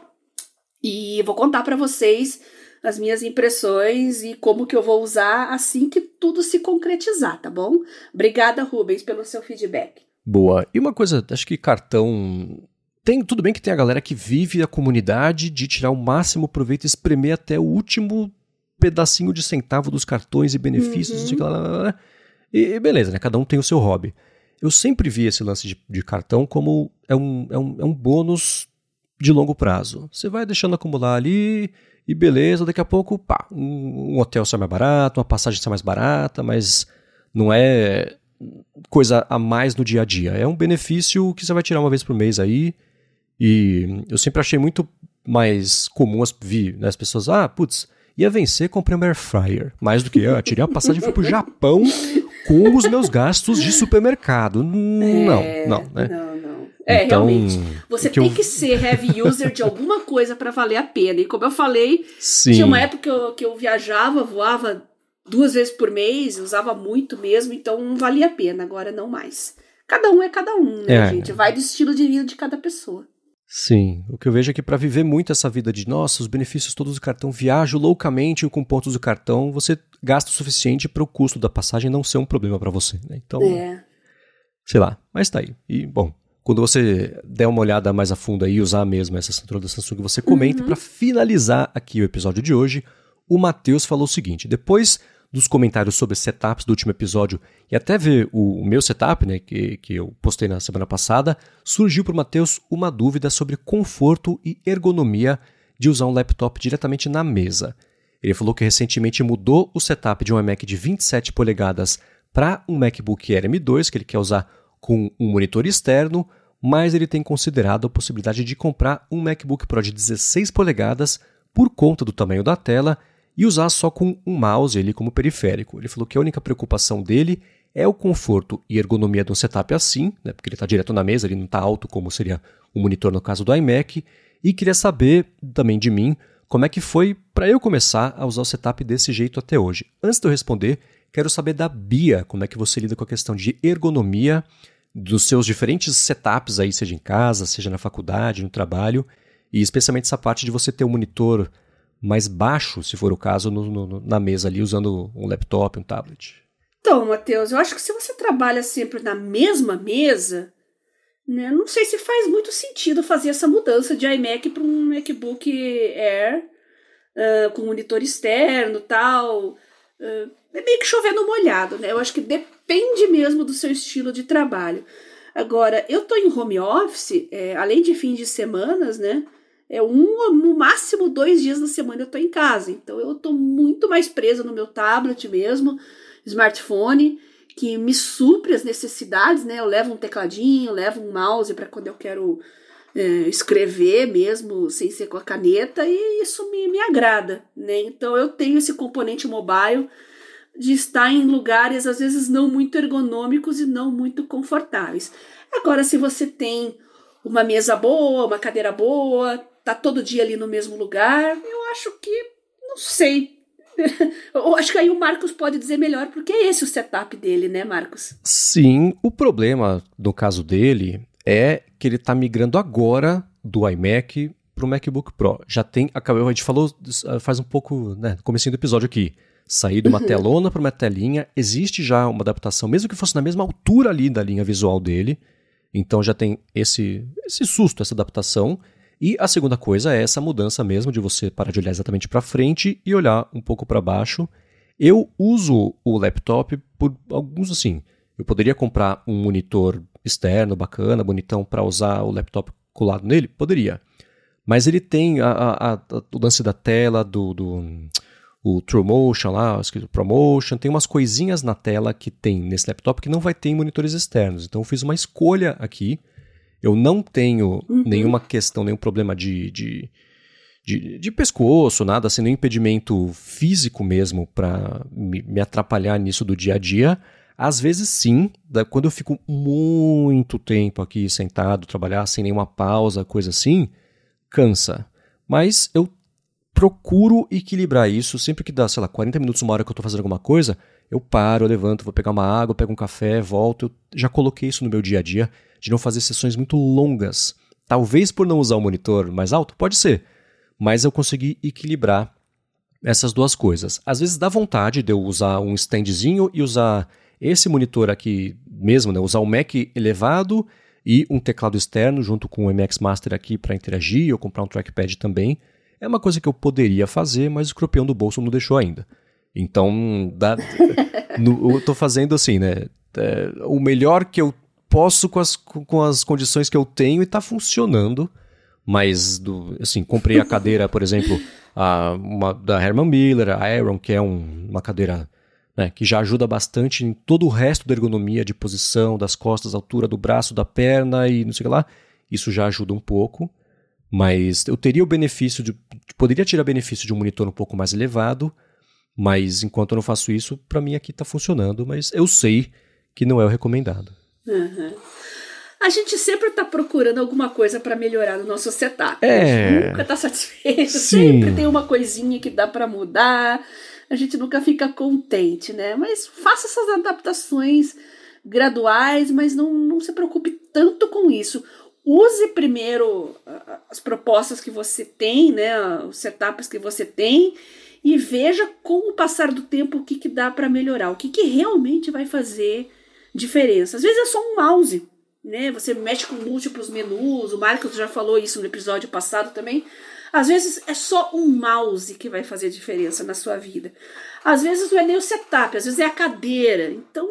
E vou contar para vocês as minhas impressões e como que eu vou usar assim que tudo se concretizar, tá bom? Obrigada, Rubens, pelo seu feedback. Boa. E uma coisa, acho que cartão tem tudo bem que tem a galera que vive a comunidade de tirar o máximo proveito e espremer até o último pedacinho de centavo dos cartões e benefícios, uhum. lá, lá, lá, e beleza, né? Cada um tem o seu hobby. Eu sempre vi esse lance de, de cartão como é um, é, um, é um bônus de longo prazo. Você vai deixando acumular ali e beleza, daqui a pouco, pá, um, um hotel sai mais barato, uma passagem sai mais barata, mas não é coisa a mais no dia a dia. É um benefício que você vai tirar uma vez por mês aí. E eu sempre achei muito mais comum as, vi, né, as pessoas, ah, putz, ia vencer, comprei um air fryer. Mais do que eu, tirei a passagem e fui pro Japão com os meus gastos de supermercado. Não, é, não, né? Não, não. É, então, realmente. Você que tem eu... que ser heavy user de alguma coisa para valer a pena. E como eu falei, Sim. tinha uma época que eu, que eu viajava, voava duas vezes por mês, usava muito mesmo, então não valia a pena, agora não mais. Cada um é cada um, né, é. gente? Vai do estilo de vida de cada pessoa. Sim, o que eu vejo é que para viver muito essa vida de, nossa, os benefícios todos do cartão, viajo loucamente com pontos do cartão, você gasta o suficiente para o custo da passagem não ser um problema para você, né? Então, é. sei lá, mas tá aí. E, bom, quando você der uma olhada mais a fundo e usar mesmo essa assinatura da Samsung, você comenta. Uhum. Para finalizar aqui o episódio de hoje, o Matheus falou o seguinte: depois dos comentários sobre setups do último episódio e até ver o, o meu setup, né, que, que eu postei na semana passada, surgiu para o Matheus uma dúvida sobre conforto e ergonomia de usar um laptop diretamente na mesa. Ele falou que recentemente mudou o setup de um iMac de 27 polegadas para um MacBook Air M2, que ele quer usar com um monitor externo, mas ele tem considerado a possibilidade de comprar um MacBook Pro de 16 polegadas por conta do tamanho da tela e usar só com um mouse ali como periférico. Ele falou que a única preocupação dele é o conforto e ergonomia de um setup assim, né, porque ele está direto na mesa, ele não está alto como seria o monitor no caso do iMac, e queria saber também de mim como é que foi para eu começar a usar o setup desse jeito até hoje. Antes de eu responder, quero saber da Bia, como é que você lida com a questão de ergonomia dos seus diferentes setups aí, seja em casa, seja na faculdade, no trabalho, e especialmente essa parte de você ter um monitor mais baixo, se for o caso, no, no, na mesa ali, usando um laptop, um tablet? Então, Matheus, eu acho que se você trabalha sempre na mesma mesa, né, não sei se faz muito sentido fazer essa mudança de iMac para um MacBook Air uh, com monitor externo tal. Uh, é meio que chovendo molhado, né? Eu acho que depende mesmo do seu estilo de trabalho. Agora, eu tô em home office, é, além de fins de semanas, né? é um, no máximo dois dias na semana eu tô em casa. Então eu tô muito mais presa no meu tablet mesmo, smartphone, que me supre as necessidades, né? Eu levo um tecladinho, levo um mouse para quando eu quero é, escrever mesmo, sem ser com a caneta, e isso me, me agrada, né? Então eu tenho esse componente mobile de estar em lugares às vezes não muito ergonômicos e não muito confortáveis. Agora, se você tem uma mesa boa, uma cadeira boa, tá todo dia ali no mesmo lugar. Eu acho que, não sei. Eu acho que aí o Marcos pode dizer melhor, porque é esse o setup dele, né, Marcos? Sim, o problema no caso dele é que ele está migrando agora do iMac para o MacBook Pro. Já tem, acabou, a gente falou faz um pouco, né, comecinho do episódio aqui. Sair de uma uhum. telona para uma telinha, existe já uma adaptação, mesmo que fosse na mesma altura ali da linha visual dele. Então já tem esse, esse susto, essa adaptação. E a segunda coisa é essa mudança mesmo de você parar de olhar exatamente para frente e olhar um pouco para baixo. Eu uso o laptop por alguns assim. Eu poderia comprar um monitor externo bacana, bonitão para usar o laptop colado nele? Poderia. Mas ele tem a, a, a, o lance da tela, do, do o TrueMotion lá, escrito ProMotion, tem umas coisinhas na tela que tem nesse laptop que não vai ter em monitores externos. Então eu fiz uma escolha aqui eu não tenho uhum. nenhuma questão, nenhum problema de, de, de, de, pescoço, nada assim, nenhum impedimento físico mesmo para me, me, atrapalhar nisso do dia a dia. Às vezes sim, da, quando eu fico muito tempo aqui sentado, trabalhar sem nenhuma pausa, coisa assim, cansa. Mas eu procuro equilibrar isso sempre que dá, sei lá, 40 minutos, uma hora que eu estou fazendo alguma coisa, eu paro, eu levanto, vou pegar uma água, pego um café, volto. Eu já coloquei isso no meu dia a dia, de não fazer sessões muito longas. Talvez por não usar o monitor mais alto, pode ser, mas eu consegui equilibrar essas duas coisas. Às vezes dá vontade de eu usar um standzinho e usar esse monitor aqui mesmo, né? usar o Mac elevado e um teclado externo junto com o MX Master aqui para interagir ou comprar um trackpad também. É uma coisa que eu poderia fazer, mas o escorpião do bolso não deixou ainda. Então, dá, no, eu estou fazendo assim, né? É, o melhor que eu posso com as, com as condições que eu tenho e está funcionando. Mas, do, assim, comprei a cadeira, por exemplo, a, uma, da Herman Miller, a Iron, que é um, uma cadeira né, que já ajuda bastante em todo o resto da ergonomia de posição, das costas, altura do braço, da perna e não sei o que lá. Isso já ajuda um pouco. Mas eu teria o benefício de. Poderia tirar benefício de um monitor um pouco mais elevado, mas enquanto eu não faço isso, para mim aqui está funcionando, mas eu sei que não é o recomendado. Uhum. A gente sempre está procurando alguma coisa para melhorar no nosso setup. É. A gente nunca está satisfeito. Sim. Sempre tem uma coisinha que dá para mudar. A gente nunca fica contente, né? Mas faça essas adaptações graduais, mas não, não se preocupe tanto com isso use primeiro as propostas que você tem, né, os setups que você tem, e veja com o passar do tempo o que, que dá para melhorar, o que, que realmente vai fazer diferença. Às vezes é só um mouse, né? Você mexe com múltiplos menus, o Marcos já falou isso no episódio passado também. Às vezes é só um mouse que vai fazer diferença na sua vida. Às vezes não é nem o setup, às vezes é a cadeira. Então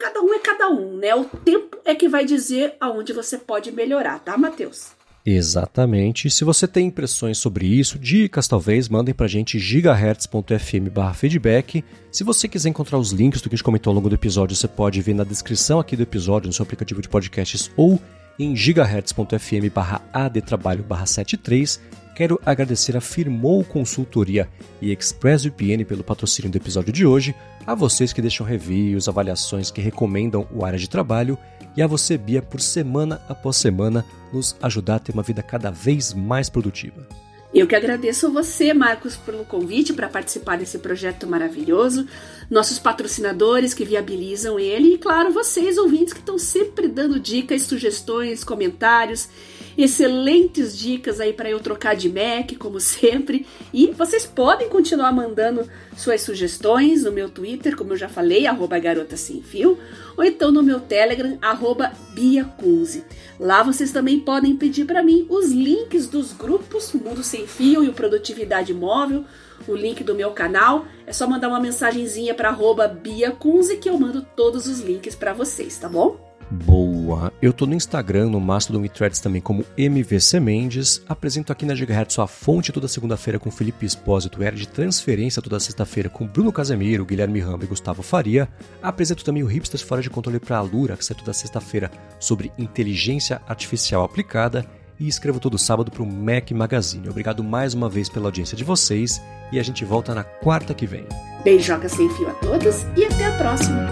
cada um é cada um, né? O tempo é que vai dizer aonde você pode melhorar, tá, Matheus? Exatamente. Se você tem impressões sobre isso, dicas talvez, mandem pra gente gigahertz.fm feedback. Se você quiser encontrar os links do que a gente comentou ao longo do episódio, você pode ver na descrição aqui do episódio, no seu aplicativo de podcasts ou em gigahertz.fm adtrabalho 73 Quero agradecer a Firmou Consultoria e ExpressVPN pelo patrocínio do episódio de hoje, a vocês que deixam reviews, avaliações que recomendam o área de trabalho e a você, Bia, por semana após semana nos ajudar a ter uma vida cada vez mais produtiva. Eu que agradeço você, Marcos, pelo convite para participar desse projeto maravilhoso, nossos patrocinadores que viabilizam ele e, claro, vocês, ouvintes, que estão sempre dando dicas, sugestões, comentários excelentes dicas aí para eu trocar de Mac, como sempre. E vocês podem continuar mandando suas sugestões no meu Twitter, como eu já falei, garota sem fio, ou então no meu Telegram, biacunze. Lá vocês também podem pedir para mim os links dos grupos Mundo Sem Fio e o Produtividade Móvel, o link do meu canal. É só mandar uma mensagenzinha para biacunze que eu mando todos os links para vocês, tá bom? Boa! Eu tô no Instagram, no Mastodon e Threads também como MVC Mendes. Apresento aqui na Gigahertz sua fonte toda segunda-feira com Felipe Espósito, era de transferência toda sexta-feira com Bruno Casemiro, Guilherme Ramba e Gustavo Faria. Apresento também o Hipsters Fora de Controle para a Lura, que sai toda sexta-feira sobre inteligência artificial aplicada. E escrevo todo sábado para o Mac Magazine. Obrigado mais uma vez pela audiência de vocês e a gente volta na quarta que vem. Beijoca sem fio a todos e até a próxima!